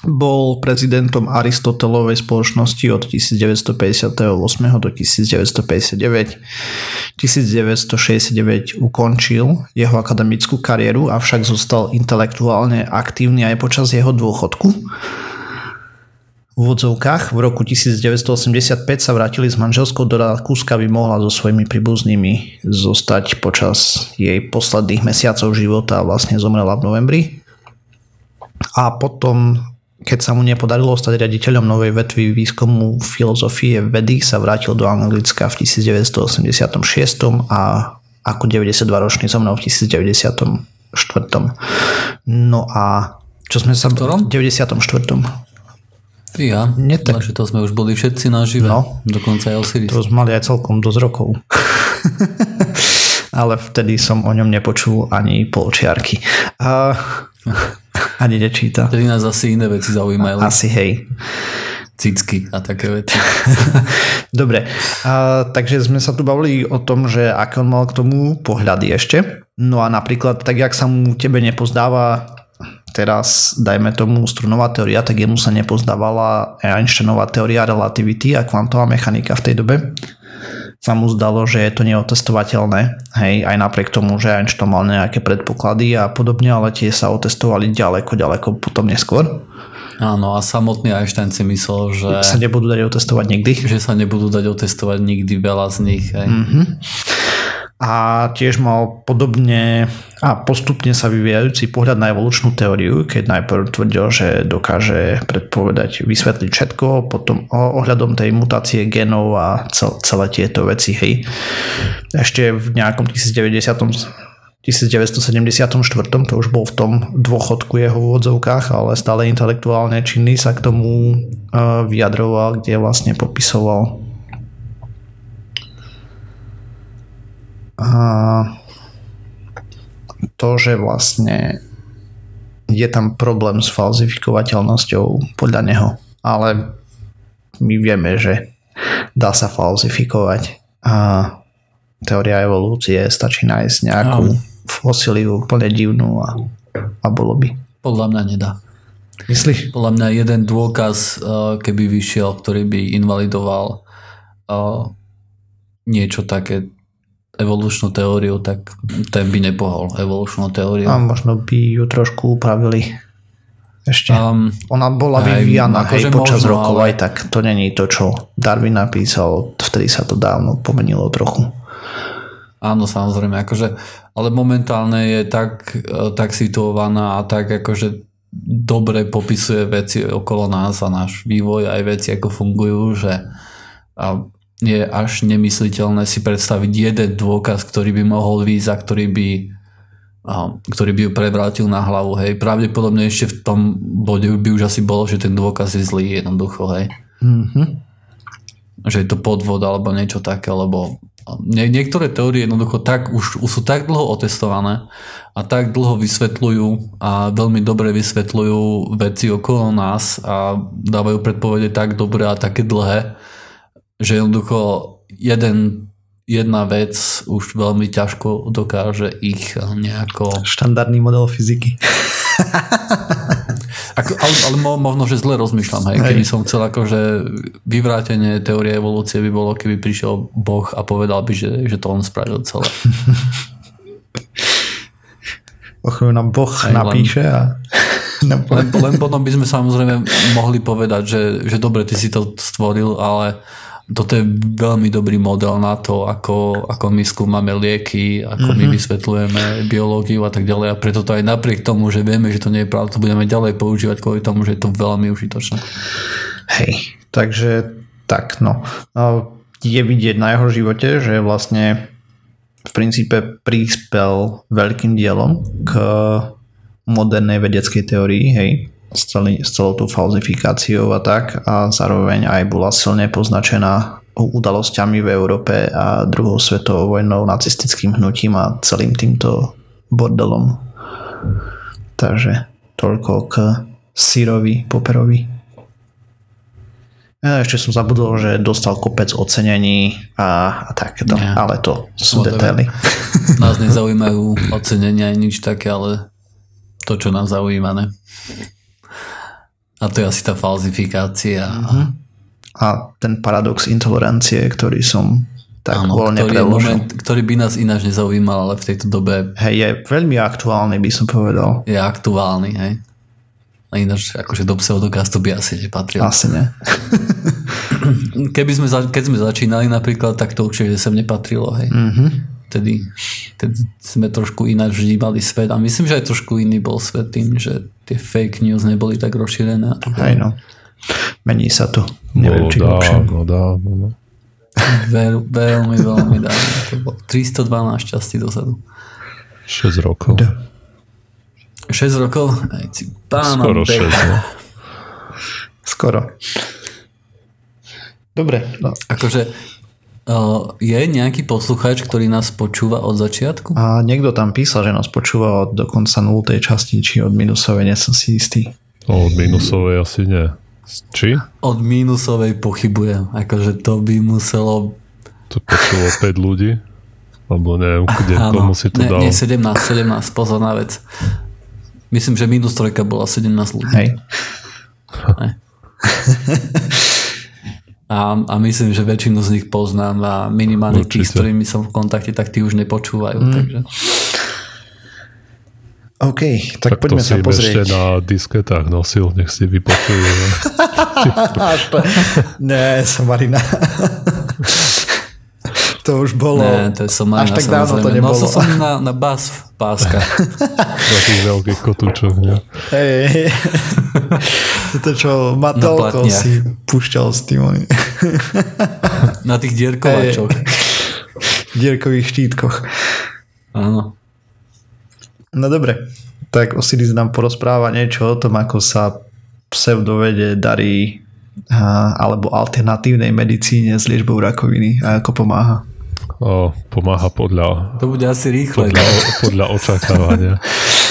Bol prezidentom Aristotelovej spoločnosti od 1958 do 1959. 1969 ukončil jeho akademickú kariéru, avšak zostal intelektuálne aktívny aj počas jeho dôchodku úvodzovkách v roku 1985 sa vrátili s manželskou do Rakúska, aby mohla so svojimi príbuznými zostať počas jej posledných mesiacov života a vlastne zomrela v novembri. A potom, keď sa mu nepodarilo stať riaditeľom novej vetvy výskumu filozofie vedy, sa vrátil do Anglicka v 1986 a ako 92-ročný zomrel v 1994. No a čo sme sa... V 94. Ja, Nie tak... že to sme už boli všetci nažive, no, dokonca aj Osiris. To sme mali aj celkom dosť rokov. Ale vtedy som o ňom nepočul ani polčiarky. A... Ani nečíta. Tedy nás asi iné veci zaujímajú. Asi hej. Cicky a také veci. Dobre, a, takže sme sa tu bavili o tom, že aké on mal k tomu pohľady ešte. No a napríklad, tak jak sa mu tebe nepozdáva teraz, dajme tomu, strunová teória, tak jemu sa nepozdávala Einsteinová teória relativity a kvantová mechanika v tej dobe sa mu zdalo, že je to neotestovateľné, hej, aj napriek tomu, že Einstein mal nejaké predpoklady a podobne, ale tie sa otestovali ďaleko, ďaleko potom neskôr. Áno, a samotný Einstein si myslel, že... Sa nebudú dať otestovať nikdy. Že sa nebudú dať otestovať nikdy veľa z nich. Hej. Mm-hmm. A tiež mal podobne a postupne sa vyvíjajúci pohľad na evolučnú teóriu, keď najprv tvrdil, že dokáže predpovedať, vysvetliť všetko, potom ohľadom tej mutácie genov a cel, celé tieto veci. Hej. Ešte v nejakom 1090 1974, to už bol v tom dôchodku jeho úvodzovkách, ale stále intelektuálne činný sa k tomu vyjadroval, kde vlastne popisoval to, že vlastne je tam problém s falzifikovateľnosťou podľa neho, ale my vieme, že dá sa falzifikovať a teória evolúcie stačí nájsť nejakú no fosíliu úplne divnú a, a bolo by. Podľa mňa nedá. Myslíš? Podľa mňa jeden dôkaz, uh, keby vyšiel, ktorý by invalidoval uh, niečo také evolučnú teóriu, tak ten by nepohol evolučnú teóriu. A možno by ju trošku upravili ešte. Um, Ona bola aj, vyvíjana akože počas možno, rokov, ale... aj tak to není to, čo Darwin napísal, vtedy sa to dávno pomenilo trochu. Áno, samozrejme, akože, ale momentálne je tak, e, tak situovaná a tak akože dobre popisuje veci okolo nás a náš vývoj, aj veci ako fungujú, že je až nemysliteľné si predstaviť jeden dôkaz, ktorý by mohol výjsť a ktorý by, ktorý by ju prevrátil na hlavu. Hej. Pravdepodobne ešte v tom bode by už asi bolo, že ten dôkaz je zlý jednoducho. Hej. Mm-hmm. Že je to podvod alebo niečo také, lebo nie, niektoré teórie jednoducho tak, už, už sú tak dlho otestované a tak dlho vysvetľujú a veľmi dobre vysvetľujú veci okolo nás a dávajú predpovede tak dobre a také dlhé, že jednoducho jeden, jedna vec už veľmi ťažko dokáže ich nejako... Štandardný model fyziky. Ako, ale, ale možno, že zle rozmýšľam, hej, keby som chcel akože vyvrátenie teórie evolúcie by bolo, keby prišiel Boh a povedal by, že, že to on spravil celé. Och, nám Boh Aj, napíše a... len, len potom by sme samozrejme mohli povedať, že, že dobre, ty si to stvoril, ale toto je veľmi dobrý model na to, ako, ako my skúmame lieky, ako mm-hmm. my mhm. vysvetľujeme biológiu a tak ďalej a preto to aj napriek tomu, že vieme, že to nie je pravda, to budeme ďalej používať kvôli tomu, že je to veľmi užitočné. Hej, takže tak no. Je vidieť na jeho živote, že vlastne v princípe prispel veľkým dielom k modernej vedeckej teórii, hej, s, celý, s celou tou falzifikáciou a tak a zároveň aj bola silne poznačená udalosťami v Európe a druhou svetovou vojnou, nacistickým hnutím a celým týmto bordelom. Takže toľko k Syrovi Poperovi. Ja ešte som zabudol, že dostal kopec ocenení a, a takéto, ja. ale to sú no, detaily. Nás nezaujímajú ocenenia nič také, ale to, čo nás zaujíma, ne? A to je asi tá falzifikácia. Uh-huh. A ten paradox intolerancie, ktorý som tak Áno, voľne ktorý, moment, ktorý by nás ináč nezaujímal, ale v tejto dobe... Hej, je veľmi aktuálny, by som povedal. Je aktuálny, hej. A ináč, akože do pseudokastu by asi nepatril. Asi ne. Keby sme, keď sme začínali napríklad, tak to určite sem nepatrilo, hej. Uh-huh vtedy, vtedy sme trošku ináč vnímali svet a myslím, že aj trošku iný bol svet tým, že tie fake news neboli tak rozšírené. Hej no. Mení sa to. Neviem, či dávno, dávno, no. Veľ, veľmi, veľmi dávno. To bolo 312 časti dozadu. 6 rokov. Da. 6 rokov? Aj si pána Skoro 6, no. Skoro. Dobre. No. Akože je nejaký poslucháč, ktorý nás počúva od začiatku? A niekto tam písal, že nás počúva od dokonca 0. časti, či od minusovej, nie som si istý. Od minusovej asi nie. Či? Od minusovej pochybujem. Akože to by muselo... To počulo 5 ľudí? Alebo neviem, kde, Áno, komu si to ne, dal. nie, 17, 17, pozor na vec. Myslím, že minus trojka bola 17 ľudí. Hej. A, a myslím, že väčšinu z nich poznám a minimálne tí, s Určite. ktorými som v kontakte, tak tí už nepočúvajú. Mm. Takže. OK, tak, Tak to poďme si sa im pozrieť. ešte na disketách nosil, nech si vypočujú. Nie, Somarina. to už bolo... Ne, to je somarina, Až tak dávno to nebolo. Nosil som na, na bas páska. Na tých veľkých kotúčoch. Hej. to čo Matelko platniach. si púšťal s tým na tých dierkovačoch. dierkových štítkoch. Áno. No dobre, tak Osiris nám porozpráva niečo o tom, ako sa pseudovede darí alebo alternatívnej medicíne s liečbou rakoviny a ako pomáha. O, pomáha podľa, To bude asi rýchle. podľa, podľa očakávania.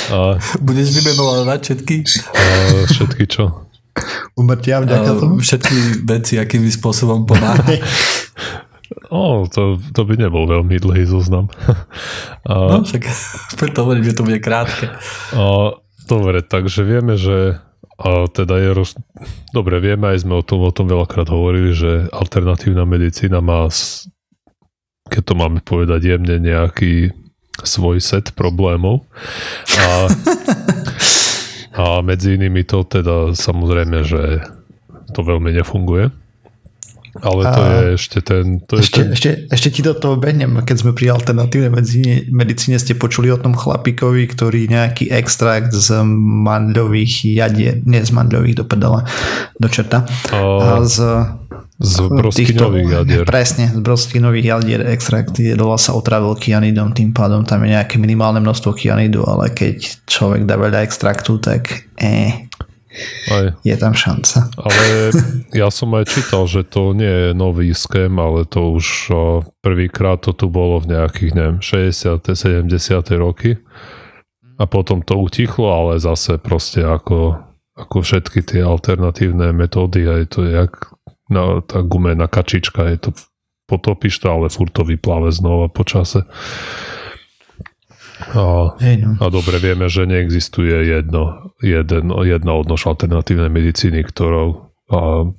A, Budeš vymenovať všetky, a všetky čo? Umrtia vďaka uh, tomu? všetky veci, akými spôsobom pomáha. O, to, to by nebol veľmi dlhý zoznam. A, No, však preto hovorím, že to bude krátke. A, dobre, takže vieme, že a teda je roz... Dobre, vieme, aj sme o tom, o tom veľakrát hovorili, že alternatívna medicína má, keď to máme povedať jemne, nejaký svoj set problémov. A, a medzi inými to teda samozrejme, že to veľmi nefunguje. Ale to je ešte ten... To je Ešte, ten ešte, ešte ti do toho behnem, keď sme pri alternatívnej medicíne, medicíne ste počuli o tom chlapíkovi, ktorý nejaký extrakt z mandľových jadier, nie z mandľových do pedala, do čerta, a z z broskinových jadier. Presne, z broskinových jadier extrakt. Jedoval sa otravil kianidom, tým pádom tam je nejaké minimálne množstvo kianidu, ale keď človek dá veľa extraktu, tak eh, Aj. je tam šanca. Ale ja som aj čítal, že to nie je nový ském, ale to už prvýkrát to tu bolo v nejakých, neviem, 60. 70. roky. A potom to utichlo, ale zase proste ako, ako všetky tie alternatívne metódy, aj to jak na, tá gumená kačička, je to potopíš to, ale furt to vypláve znova po čase. A, Hej, no. a dobre vieme, že neexistuje jedno, jeden, jedna odnož alternatívnej medicíny, ktorou, a,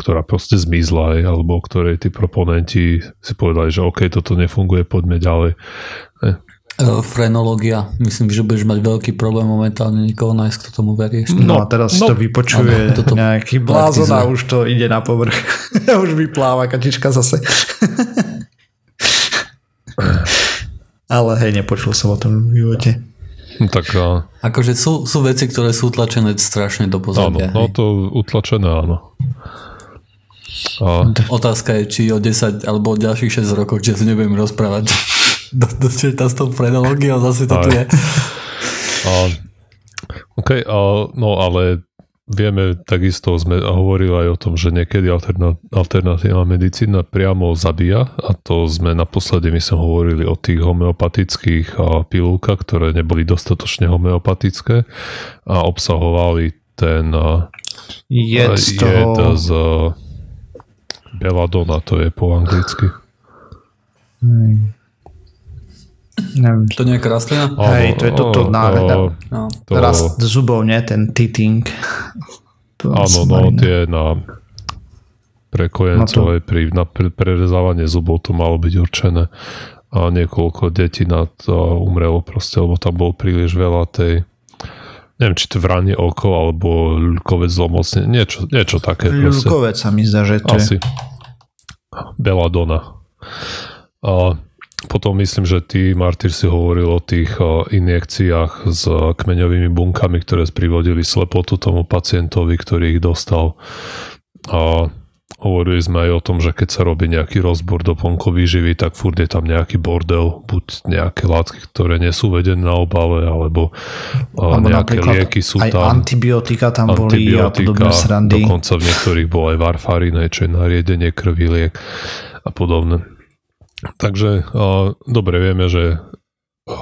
ktorá proste zmizla, aj, alebo ktorej tí proponenti si povedali, že OK, toto nefunguje, poďme ďalej. Uh, frenológia. Myslím, že budeš mať veľký problém momentálne niekoho nájsť, kto tomu verí. No, No, a teraz si no. to vypočuje Áno, toto nejaký blázon a už to ide na povrch. už vypláva kačička zase. Ale hej, nepočul som o tom v živote. No, tak a, Akože sú, sú veci, ktoré sú tlačené strašne do áno, pozadia. no hej. to utlačené áno. A, Otázka je, či o 10 alebo o ďalších 6 rokov, či ja si nebudem rozprávať. do, do s tou frenológiou, zase to tu je. a, OK, a, no ale vieme, takisto sme hovorili aj o tom, že niekedy alterna, alternatívna medicína priamo zabíja a to sme naposledy my sme hovorili o tých homeopatických pilulkách, ktoré neboli dostatočne homeopatické a obsahovali ten Jed z jed toho... z a, Belladonna, to je po anglicky. Neviem, To nejaká rastlina? Hej, to je toto Áno, náhľad. áno, No. to, rast zubov, nie? Ten titing. Áno, no tie na pre kojencov No to- pri, na pre, prerezávanie zubov to malo byť určené a niekoľko detí na to umrelo proste, lebo tam bol príliš veľa tej neviem, či to vranie oko alebo ľukovec zlomocne, niečo, niečo také proste. Ľulkovec sa mi zdá, že to je. Asi. Belladonna. A potom myslím, že ty, Martyr, si hovoril o tých injekciách s kmeňovými bunkami, ktoré privodili slepotu tomu pacientovi, ktorý ich dostal. A hovorili sme aj o tom, že keď sa robí nejaký rozbor doplnkový živý, tak furt je tam nejaký bordel, buď nejaké látky, ktoré nie sú vedené na obale, alebo, Alebo nejaké lieky sú aj tam antibiotika tam boli a podobné srandy. dokonca v niektorých bol aj varfarín, hej, čo je nariedenie krvi liek. a podobne. Takže dobre vieme, že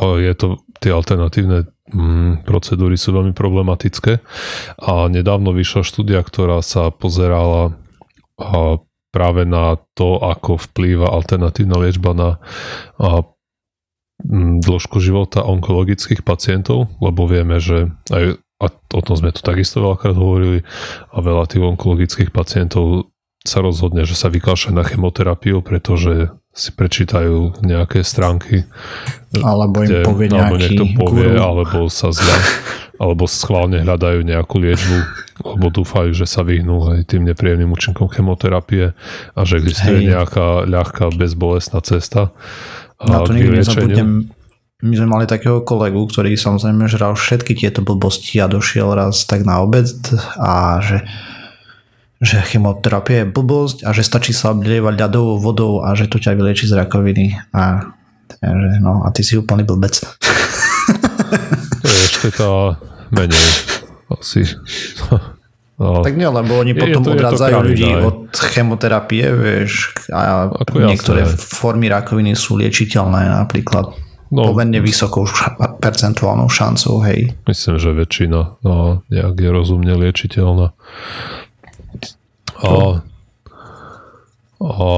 je to, tie alternatívne mm, procedúry sú veľmi problematické. A nedávno vyšla štúdia, ktorá sa pozerala práve na to, ako vplýva alternatívna liečba na dĺžku života onkologických pacientov, lebo vieme, že aj a o tom sme tu takisto veľakrát hovorili a veľa tých onkologických pacientov sa rozhodne, že sa vykašľa na chemoterapiu, pretože si prečítajú nejaké stránky. Alebo im kde, povie alebo niekto povie, guru. alebo sa zľa, alebo schválne hľadajú nejakú liečbu, alebo dúfajú, že sa vyhnú aj tým nepríjemným účinkom chemoterapie a že existuje Hej. nejaká ľahká bezbolestná cesta. Na to nikdy nezabudnem, my sme mali takého kolegu, ktorý samozrejme žral všetky tieto blbosti a došiel raz tak na obed a že že chemoterapia je blbosť a že stačí sa oblievať ľadovou vodou a že to ťa vylieči z rakoviny. A, že, no, a ty si úplný blbec. To je ešte tá menej asi. No. Tak nie, lebo oni potom je to, odradzajú to ľudí aj. od chemoterapie, vieš, a Ako niektoré jasné. formy rakoviny sú liečiteľné napríklad. No, pomerne vysokou percentuálnou šancou, hej. Myslím, že väčšina no, nejak je rozumne liečiteľná. A, a,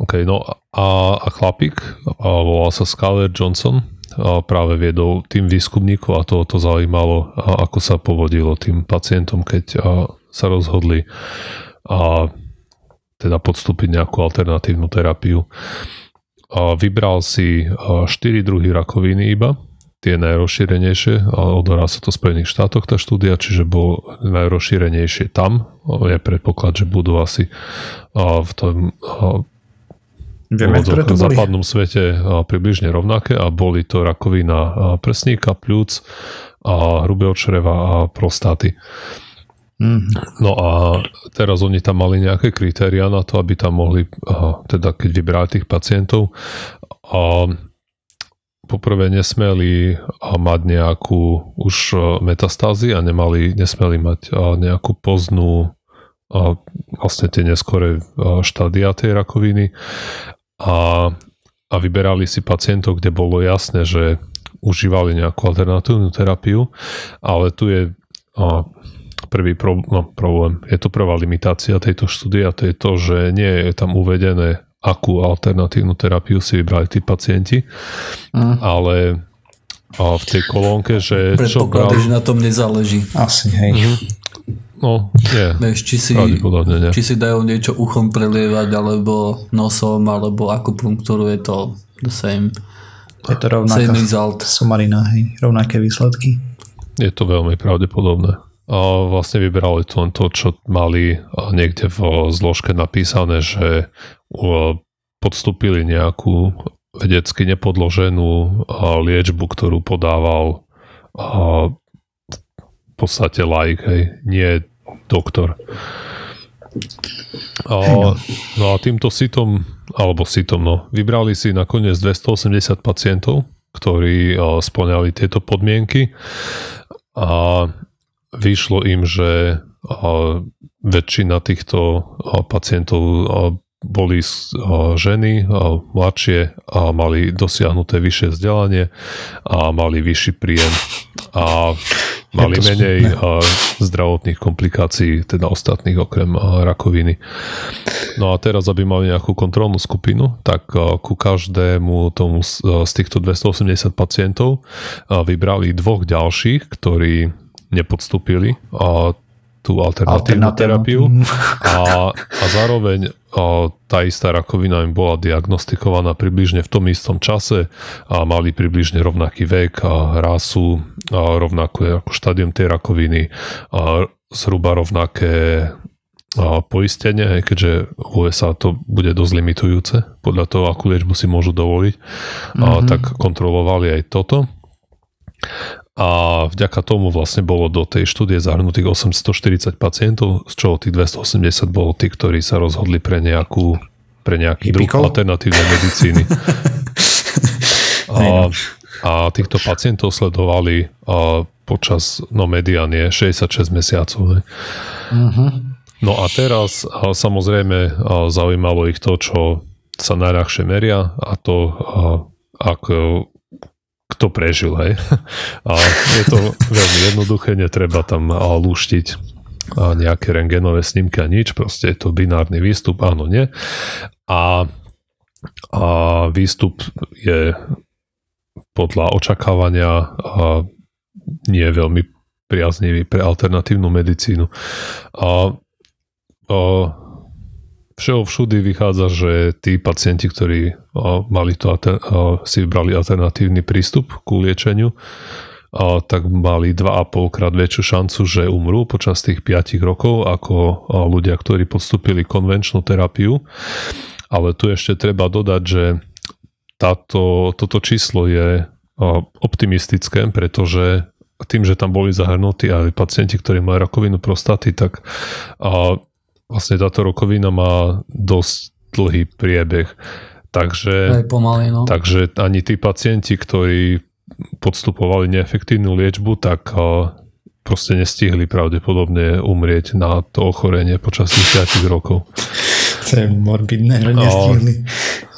OK, no a, a chlapík, a volal sa Scarlett Johnson, a práve viedol tým výskumníkov a to, to zaujímalo, a ako sa povodilo tým pacientom, keď a, sa rozhodli a teda podstúpiť nejakú alternatívnu terapiu. A vybral si 4 druhy rakoviny iba, tie najrozšírenejšie, ale odohrá sa to v Spojených štátoch tá štúdia, čiže bol najrozšírenejšie tam. Je predpoklad, že budú asi v tom Vieme, ktoré to v západnom svete približne rovnaké a boli to rakovina prsníka, pľúc, a hrubého čreva a prostáty. Mm. No a teraz oni tam mali nejaké kritéria na to, aby tam mohli, teda keď vybrali tých pacientov, a poprvé nesmeli mať nejakú už metastázy a nemali, nesmeli mať nejakú poznú vlastne tie neskore štádia tej rakoviny a, a vyberali si pacientov, kde bolo jasné, že užívali nejakú alternatívnu terapiu, ale tu je prvý pro, no, problém. Je to prvá limitácia tejto štúdie a to je to, že nie je tam uvedené, akú alternatívnu terapiu si vybrali tí pacienti, mm. ale a v tej kolónke, že čo bral... že na tom nezáleží. Asi, hej. Mm-hmm. No, nie. Vieš, či si, nie. či si dajú niečo uchom prelievať, alebo nosom, alebo akupunktúru, je to the same. Je to rovnaká somarina, hej, rovnaké výsledky. Je to veľmi pravdepodobné vlastne vybrali to len to, čo mali niekde v zložke napísané, že podstúpili nejakú vedecky nepodloženú liečbu, ktorú podával v podstate like, hej, nie doktor. A, no a týmto sitom, alebo sitom, no, vybrali si nakoniec 280 pacientov, ktorí splňali tieto podmienky a vyšlo im, že väčšina týchto pacientov boli ženy mladšie a mali dosiahnuté vyššie vzdelanie a mali vyšší príjem a mali menej zdravotných komplikácií, teda ostatných okrem rakoviny. No a teraz, aby mali nejakú kontrolnú skupinu, tak ku každému tomu z týchto 280 pacientov vybrali dvoch ďalších, ktorí nepodstúpili a tú alternatívnu terapiu a, a zároveň a tá istá rakovina im bola diagnostikovaná približne v tom istom čase a mali približne rovnaký vek a rásu a rovnako ako štádium tej rakoviny a zhruba rovnaké a poistenie, keďže v USA to bude dosť limitujúce podľa toho, akú liečbu si môžu dovoliť, mm-hmm. a mhm. tak kontrolovali aj toto a vďaka tomu vlastne bolo do tej štúdie zahrnutých 840 pacientov, z čoho tých 280 bolo tí, ktorí sa rozhodli pre nejakú pre nejaký druh alternatívnej medicíny. a, a týchto pacientov sledovali a počas, no median je 66 mesiacov. Uh-huh. No a teraz a samozrejme a zaujímalo ich to, čo sa najľahšie meria a to ak kto prežil, hej. A je to veľmi jednoduché, netreba tam lúštiť nejaké rengenové snímky a nič, proste je to binárny výstup, áno, nie. A, a výstup je podľa očakávania a nie veľmi priaznivý pre alternatívnu medicínu. A, a všeho všudy vychádza, že tí pacienti, ktorí mali to, si vybrali alternatívny prístup ku liečeniu, tak mali 2,5 krát väčšiu šancu, že umrú počas tých 5 rokov ako ľudia, ktorí podstúpili konvenčnú terapiu. Ale tu ešte treba dodať, že táto, toto číslo je optimistické, pretože tým, že tam boli zahrnutí aj pacienti, ktorí majú rakovinu prostaty, tak vlastne táto rakovina má dosť dlhý priebeh. Takže, aj pomaly, no. takže ani tí pacienti, ktorí podstupovali neefektívnu liečbu, tak proste nestihli pravdepodobne umrieť na to ochorenie počas tých 5 rokov. To je morbidné, že nestihli.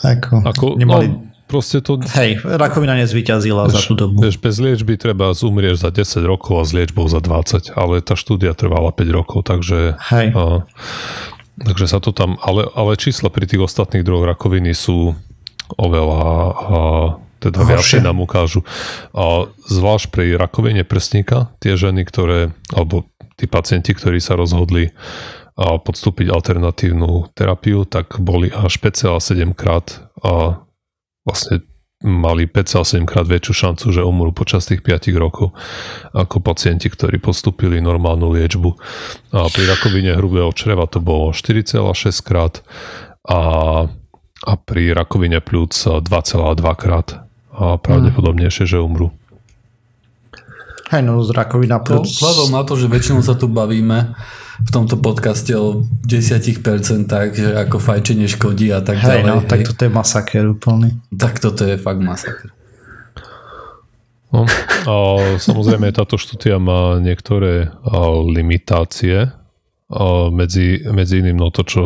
Ako, ako, nemali... No, proste to... Hej, rakovina nezvyťazila za tú dobu. Vieš, bez liečby treba zumrieš za 10 rokov a s liečbou za 20, ale tá štúdia trvala 5 rokov, takže... Hej. A, takže sa to tam... Ale, ale čísla pri tých ostatných druhoch rakoviny sú oveľa... A, teda viacej nám ukážu. A zvlášť pri rakovine prsníka, tie ženy, ktoré, alebo tí pacienti, ktorí sa rozhodli a podstúpiť alternatívnu terapiu, tak boli až 5,7 krát a vlastne mali 5 7 krát väčšiu šancu, že umrú počas tých 5 rokov ako pacienti, ktorí postupili normálnu liečbu. A pri rakovine hrubého čreva to bolo 4,6 krát a, a pri rakovine pľúc 2,2 krát a pravdepodobnejšie, že umrú. Hej, no z rakovina pľúc. Vzhľadom na to, že väčšinou sa tu bavíme v tomto podcaste o 10%, že ako fajčenie škodí a tak hej, ďalej. No, hej. tak toto je masaker úplný. Tak toto je fakt masaker. No, a samozrejme táto štúdia má niektoré limitácie, a medzi, medzi iným no to, čo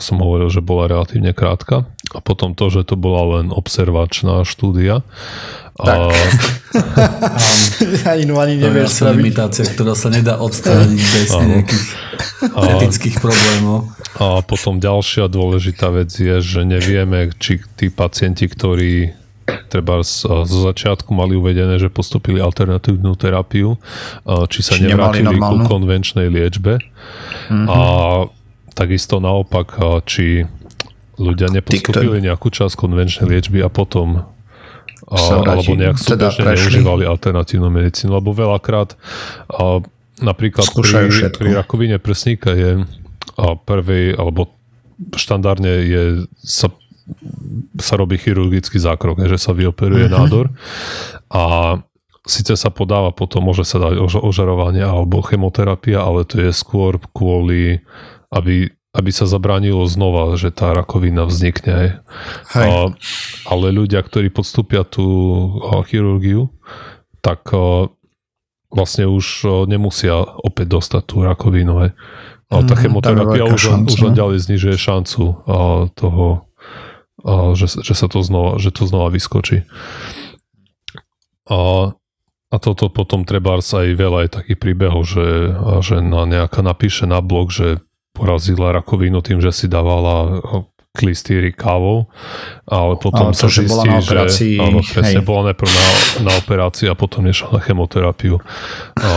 som hovoril, že bola relatívne krátka a potom to, že to bola len observačná štúdia tak. A, inú ani nevieš to je limitácia, ktorá sa nedá odstrániť bez nejakých a, etických problémov. A potom ďalšia dôležitá vec je, že nevieme, či tí pacienti, ktorí treba z, zo začiatku mali uvedené, že postupili alternatívnu terapiu, či sa či nevrátili ku konvenčnej liečbe. Mm-hmm. A takisto naopak, či ľudia nepostupili nejakú časť konvenčnej liečby a potom a, alebo nejak teda súbežne teda neužívali alternatívnu medicínu, lebo veľakrát a, napríklad pri, pri rakovine prsníka je a prvý, alebo štandardne je sa, sa robí chirurgický zákrok, že sa vyoperuje uh-huh. nádor. A síce sa podáva potom, môže sa dať ožarovanie alebo chemoterapia, ale to je skôr kvôli, aby aby sa zabránilo znova, že tá rakovina vznikne. Hej. A, ale ľudia, ktorí podstúpia tú chirurgiu, tak a, vlastne už nemusia opäť dostať tú rakovinu. Hej. A tá mhm, chemoterapia už, šanca, už len ďalej znižuje šancu a, toho, a, že, že sa to znova, že to znova vyskočí. A, a toto potom treba aj veľa aj takých príbehov, že, že na nejaká napíše na blog, že porazila rakovinu tým, že si dávala klistýry kávou, ale potom ale to, sa zistí, bola na operácii, že áno, presne, hej. bola najprv na, na operácii a potom nešla na chemoterapiu. A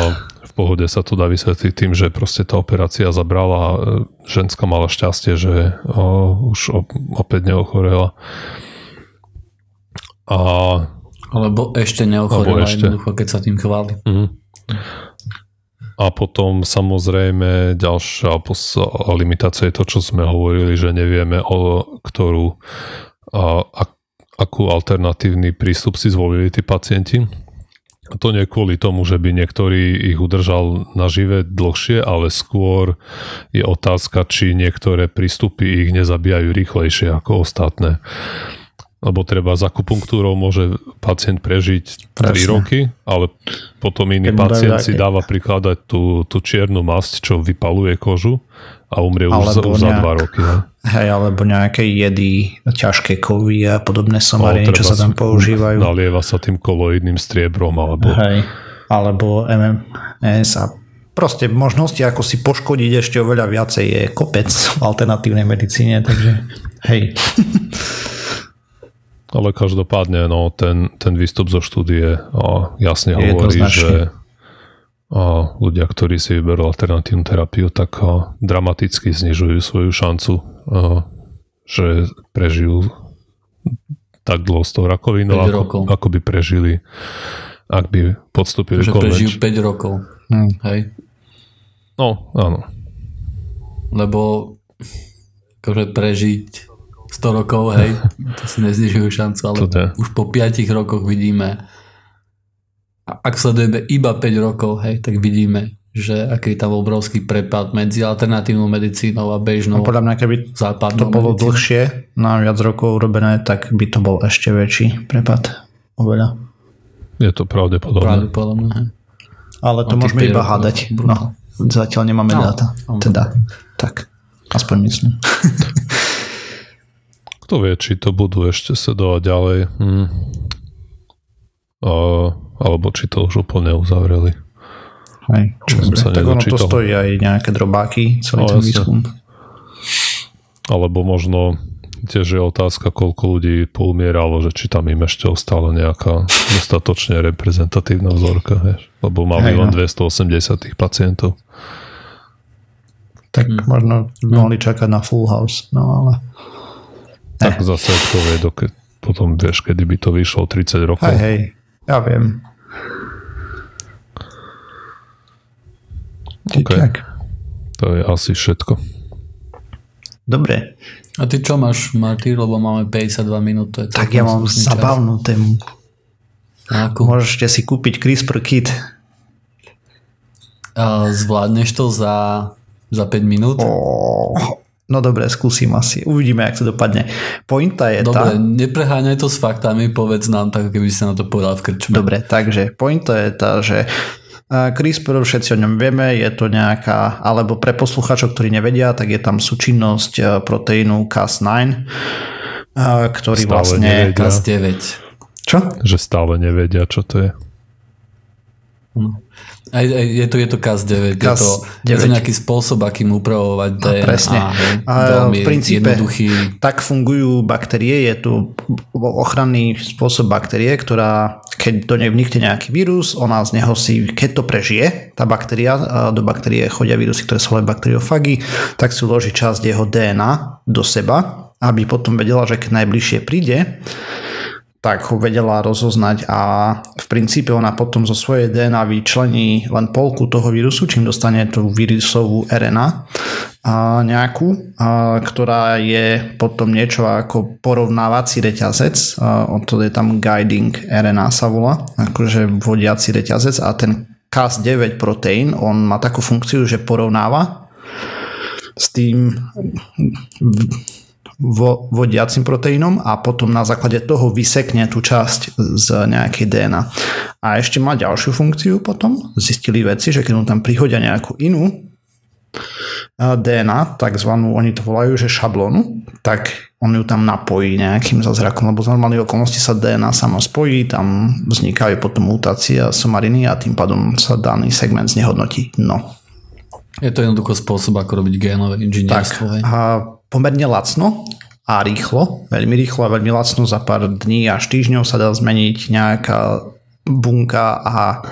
v pohode sa to dá vysvetliť tým, že proste tá operácia zabrala a ženská mala šťastie, že o, už opäť neochorela. A, alebo ešte neochorela ešte. jednoducho, keď sa tým chváli. Mm. A potom samozrejme ďalšia limitácia je to, čo sme hovorili, že nevieme o ktorú a, a, akú alternatívny prístup si zvolili tí pacienti. A to nie kvôli tomu, že by niektorý ich udržal nažive dlhšie, ale skôr je otázka, či niektoré prístupy ich nezabíjajú rýchlejšie ako ostatné lebo treba za akupunktúrou môže pacient prežiť Presne. 3 roky, ale potom iný Keď pacient si dáva prikladať tú, tú čiernu masť, čo vypaluje kožu a umrie už, za, už za 2 roky. Ne? Hej, alebo nejaké jedy, ťažké kovy a podobné somariny, čo sa tam používajú. Nalieva sa tým koloidným striebrom, alebo... Hej, alebo MMS a proste možnosti, ako si poškodiť ešte oveľa viacej je kopec v alternatívnej medicíne, takže hej. Ale každopádne no, ten, ten výstup zo štúdie a jasne hovorí, že a ľudia, ktorí si vyberú alternatívnu terapiu, tak a dramaticky znižujú svoju šancu, a, že prežijú tak dlho s tou rakovinou, ako, ako by prežili, ak by podstúpili Že prežijú 5 rokov. Hmm. Hej. No, áno. Lebo akože prežiť 100 rokov, hej, to si neznižujú šancu, ale už po 5 rokoch vidíme, ak sledujeme iba 5 rokov, hej, tak vidíme, že aký je tam obrovský prepad medzi alternatívnou medicínou a bežnou no, podľa mňa, keby to bolo medicínou. dlhšie, na viac rokov urobené, tak by to bol ešte väčší prepad. Oveľa. Je to pravdepodobné. Pravdepodobné, hej. Ale to môžeme iba hádať. No, zatiaľ nemáme no, dáta. No. Teda, tak. Aspoň myslím. Kto vie, či to budú ešte sledovať ďalej. Hm. Uh, alebo či to už úplne uzavreli. Hej, čo sa tak ono to stojí aj nejaké drobáky, celý no, ten výskum. Alebo možno tiež je otázka, koľko ľudí poumieralo, že či tam im ešte ostala nejaká dostatočne reprezentatívna vzorka, vieš? lebo máme len no. 280 tých pacientov. Tak hmm. možno by mohli čakať na full house, no ale... Tak zase kto vie, doke, potom vieš, kedy by to vyšlo 30 rokov. Hej, hej, ja viem. Okay. Tak. To je asi všetko. Dobre. A ty čo máš, Marty? Lebo máme 52 minút. To je tak ja mám zabavnú tému. Ako? Môžete si kúpiť CRISPR kit. A zvládneš to za, za 5 minút? Oh, no dobre, skúsim asi. Uvidíme, jak to dopadne. Pointa je dobre, tá... Dobre, nepreháňaj to s faktami, povedz nám tak, keby si na to povedal v krčme. Dobre, takže pointa je tá, že CRISPR, všetci o ňom vieme, je to nejaká, alebo pre poslucháčov, ktorí nevedia, tak je tam súčinnosť e, proteínu Cas9, e, ktorý stále vlastne... Nevedia. Cas9. Čo? Že stále nevedia, čo to je. No. Aj, aj, je to, je to Cas9, Cas je, to, 9. je to nejaký spôsob, akým upravovať DNA. A presne. A v princípe jednoduchý. tak fungujú baktérie, je tu ochranný spôsob baktérie, ktorá keď do nej vnikne nejaký vírus, ona z neho si, keď to prežije, tá baktéria, do baktérie chodia vírusy, ktoré sú len bakteriofagy, tak si uloží časť jeho DNA do seba, aby potom vedela, že keď najbližšie príde, tak ho vedela rozoznať a v princípe ona potom zo svojej DNA vyčlení len polku toho vírusu, čím dostane tú vírusovú RNA a nejakú, a, ktorá je potom niečo ako porovnávací reťazec, to je tam guiding RNA sa volá, akože vodiaci reťazec. A ten Cas9 proteín, on má takú funkciu, že porovnáva s tým vo, vodiacim proteínom a potom na základe toho vysekne tú časť z nejakej DNA. A ešte má ďalšiu funkciu potom. Zistili veci, že keď mu tam prihodia nejakú inú DNA, takzvanú, oni to volajú, že šablonu, tak on ju tam napojí nejakým zázrakom, lebo z normálnej okolnosti sa DNA sama spojí, tam vznikajú potom mutácie a somariny a tým pádom sa daný segment znehodnotí. No. Je to jednoducho spôsob, ako robiť génové inžinierstvo. Tak, a pomerne lacno a rýchlo, veľmi rýchlo a veľmi lacno za pár dní až týždňov sa dá zmeniť nejaká bunka a,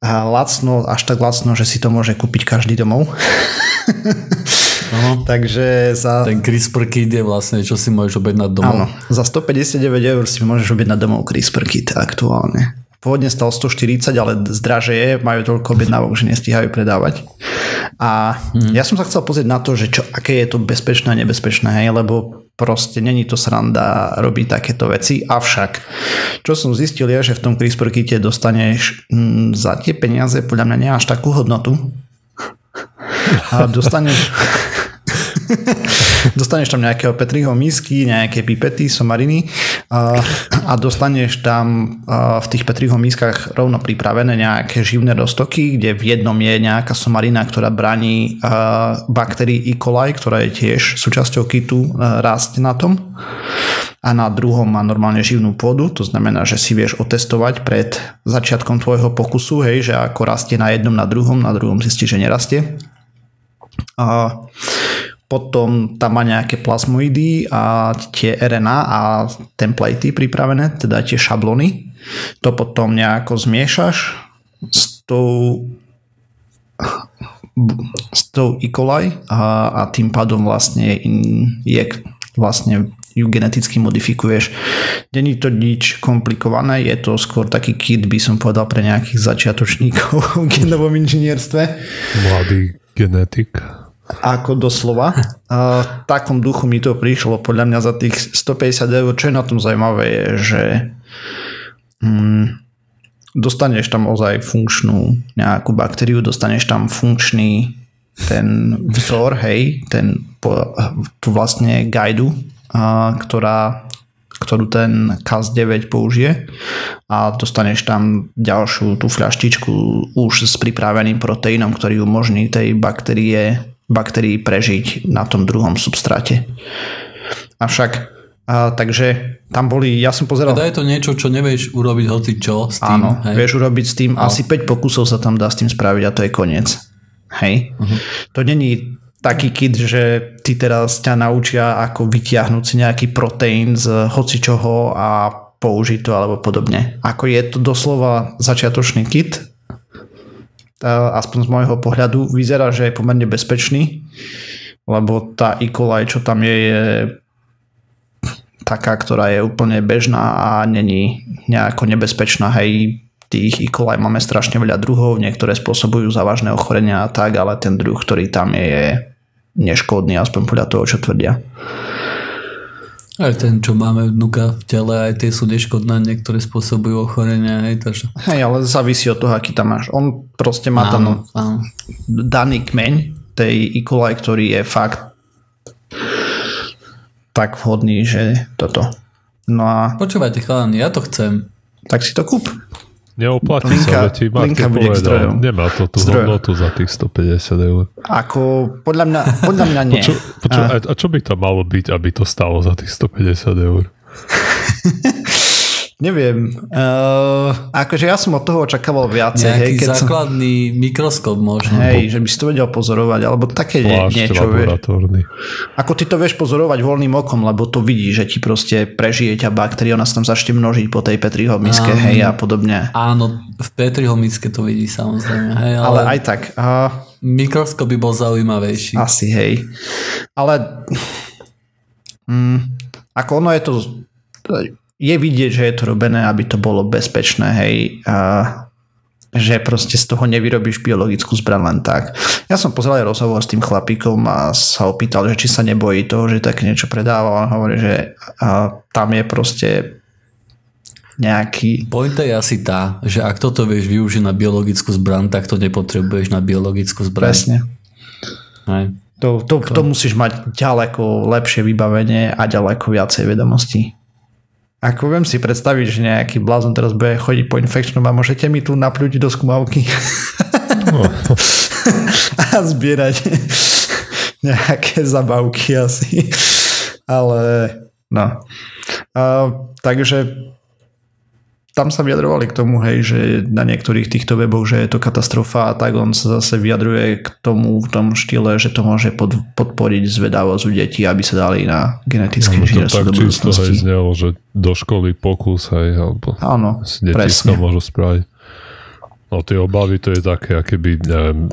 a lacno, až tak lacno, že si to môže kúpiť každý domov. Ano. Takže za... Ten CRISPR kit je vlastne, čo si môžeš objednať domov. Áno, za 159 eur si môžeš objednať domov CRISPR kit aktuálne. Pôvodne stal 140, ale zdraže je, majú toľko objednávok, že nestíhajú predávať. A hmm. ja som sa chcel pozrieť na to, že čo, aké je to bezpečné a nebezpečné, hej, lebo proste není to sranda robiť takéto veci. Avšak, čo som zistil je, že v tom CRISPR kite dostaneš mm, za tie peniaze podľa mňa nie až takú hodnotu. A dostaneš... dostaneš tam nejakého Petriho misky, nejaké pipety, somariny a, a dostaneš tam v tých Petriho miskách rovno pripravené nejaké živné roztoky, kde v jednom je nejaká somarina, ktorá braní baktérii E. coli, ktorá je tiež súčasťou kitu, rásť na tom a na druhom má normálne živnú pôdu, to znamená, že si vieš otestovať pred začiatkom tvojho pokusu, hej, že ako rastie na jednom, na druhom, na druhom zistí, že nerastie. A potom tam má nejaké plasmoidy a tie RNA a templatey pripravené, teda tie šablony. To potom nejako zmiešaš s tou s tou E. coli a, a tým pádom vlastne je vlastne ju geneticky modifikuješ. Není to nič komplikované, je to skôr taký kit, by som povedal, pre nejakých začiatočníkov v genovom inžinierstve. Mladý genetik. Ako doslova. A v takom duchu mi to prišlo podľa mňa za tých 150 eur. Čo je na tom zaujímavé je, že mm, dostaneš tam ozaj funkčnú nejakú baktériu, dostaneš tam funkčný ten vzor, hej, ten tu vlastne guidu, ktorá, ktorú ten CAS9 použije a dostaneš tam ďalšiu tú fľaštičku už s pripraveným proteínom, ktorý umožní tej baktérie, baktérii prežiť na tom druhom substráte. Avšak a, takže tam boli, ja som pozeral... Teda je to niečo, čo nevieš urobiť hoci čo s tým. Áno, hej? vieš urobiť s tým, no. asi 5 pokusov sa tam dá s tým spraviť a to je koniec. Hej? Uh-huh. To není taký kit, že ty teraz ťa naučia ako vytiahnuť si nejaký proteín z hocičoho a použiť to alebo podobne. Ako je to doslova začiatočný kit, aspoň z môjho pohľadu, vyzerá, že je pomerne bezpečný, lebo tá coli, čo tam je, je taká, ktorá je úplne bežná a není nejako nebezpečná. Hej, tých coli máme strašne veľa druhov, niektoré spôsobujú závažné ochorenia a tak, ale ten druh, ktorý tam je, je neškodný, aspoň podľa toho, čo tvrdia. Aj ten, čo máme vnúka v tele, aj tie sú neškodné, niektoré spôsobujú ochorenia. Hej, takže... hej, ale závisí od toho, aký tam máš. On proste má tam daný kmeň tej E. coli, ktorý je fakt tak vhodný, že toto. No a... Počúvajte chalani, ja to chcem. Tak si to kúp. Neoplatí linka, sa, ti linka bude povedal, nemá to tú zdrojom. hodnotu za tých 150 eur. Ako, podľa mňa, podľa mňa nie. Poču, poču, a... a čo by to malo byť, aby to stalo za tých 150 eur? Neviem. Uh, akože ja som od toho očakával viacej. Nejaký hej, keď základný som... mikroskop možno. Hej, že by si to vedel pozorovať, alebo také Plášť niečo. Vieš. Ako ty to vieš pozorovať voľným okom, lebo to vidí, že ti proste prežije ťa baktéria, ona sa tam začne množiť po tej Petriho miske, hej, a podobne. Áno, v Petriho miske to vidí samozrejme. Hej, ale, ale aj tak. Uh, mikroskop by bol zaujímavejší. Asi, hej. Ale... Mm, ako ono je to je vidieť, že je to robené, aby to bolo bezpečné, hej, a že proste z toho nevyrobíš biologickú zbran len tak. Ja som pozeral rozhovor s tým chlapíkom a sa opýtal, že či sa nebojí toho, že tak niečo predáva. On hovorí, že a, tam je proste nejaký... Pointa je asi tá, že ak toto vieš využiť na biologickú zbran, tak to nepotrebuješ na biologickú zbran. Presne. Hej. To, to, to musíš mať ďaleko lepšie vybavenie a ďaleko viacej vedomostí. Ako viem si predstaviť, že nejaký blázon teraz bude chodiť po infekčnom a môžete mi tu napľúť do skúmavky no. a zbierať nejaké zabavky asi. Ale no. Uh, takže tam sa vyjadrovali k tomu, hej, že na niektorých týchto weboch, že je to katastrofa a tak on sa zase vyjadruje k tomu v tom štýle, že to môže pod, podporiť zvedavosť u detí, aby sa dali na genetické no, inžinierstvo do budúcnosti. To znelo, že do školy pokus aj, alebo Áno, deti sa môžu spraviť. No tie obavy to je také, aké by neviem,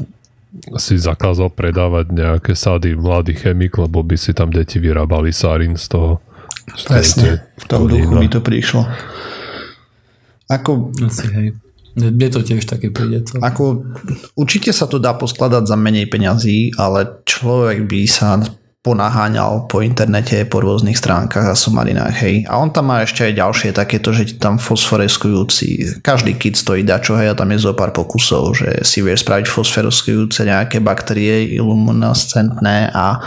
si zakázal predávať nejaké sady mladý chemik, lebo by si tam deti vyrábali sárin z toho. Presne, v tom duchu by to prišlo. Ako, Asi, hej. Mne to tiež také príde. To. Ako, určite sa to dá poskladať za menej peňazí, ale človek by sa ponaháňal po internete, po rôznych stránkach a somarinách, hej. A on tam má ešte aj ďalšie takéto, že tam fosforeskujúci, každý kit stojí dačo, hej, a tam je zo pár pokusov, že si vieš spraviť fosforeskujúce nejaké baktérie iluminescentné a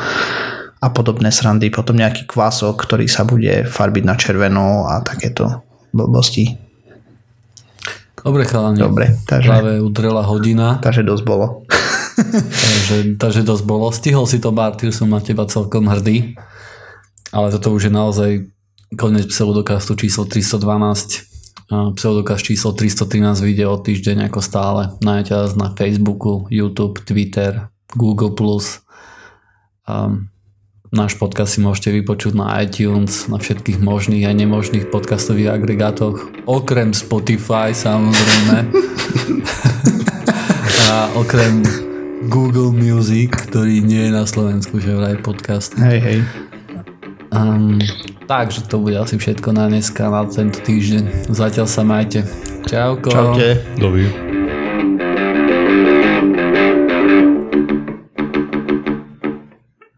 a podobné srandy. Potom nejaký kvások, ktorý sa bude farbiť na červeno a takéto blbosti. Dobre, chalani. Dobre, takže, Práve udrela hodina, takže dosť bolo. takže, takže dosť bolo. Stihol si to, Bartyr, som na teba celkom hrdý. Ale toto už je naozaj koniec pseudokastu číslo 312. A Pseudokast číslo 313 vyjde o týždeň ako stále. Nájdete nás na Facebooku, YouTube, Twitter, Google+. A náš podcast si môžete vypočuť na iTunes, na všetkých možných a nemožných podcastových agregátoch, okrem Spotify samozrejme. a okrem Google Music, ktorý nie je na Slovensku, že vraj podcast. Hej, hej. Um, takže to bude asi všetko na dneska, na tento týždeň. Zatiaľ sa majte. Čauko. Čaute. Dobrý.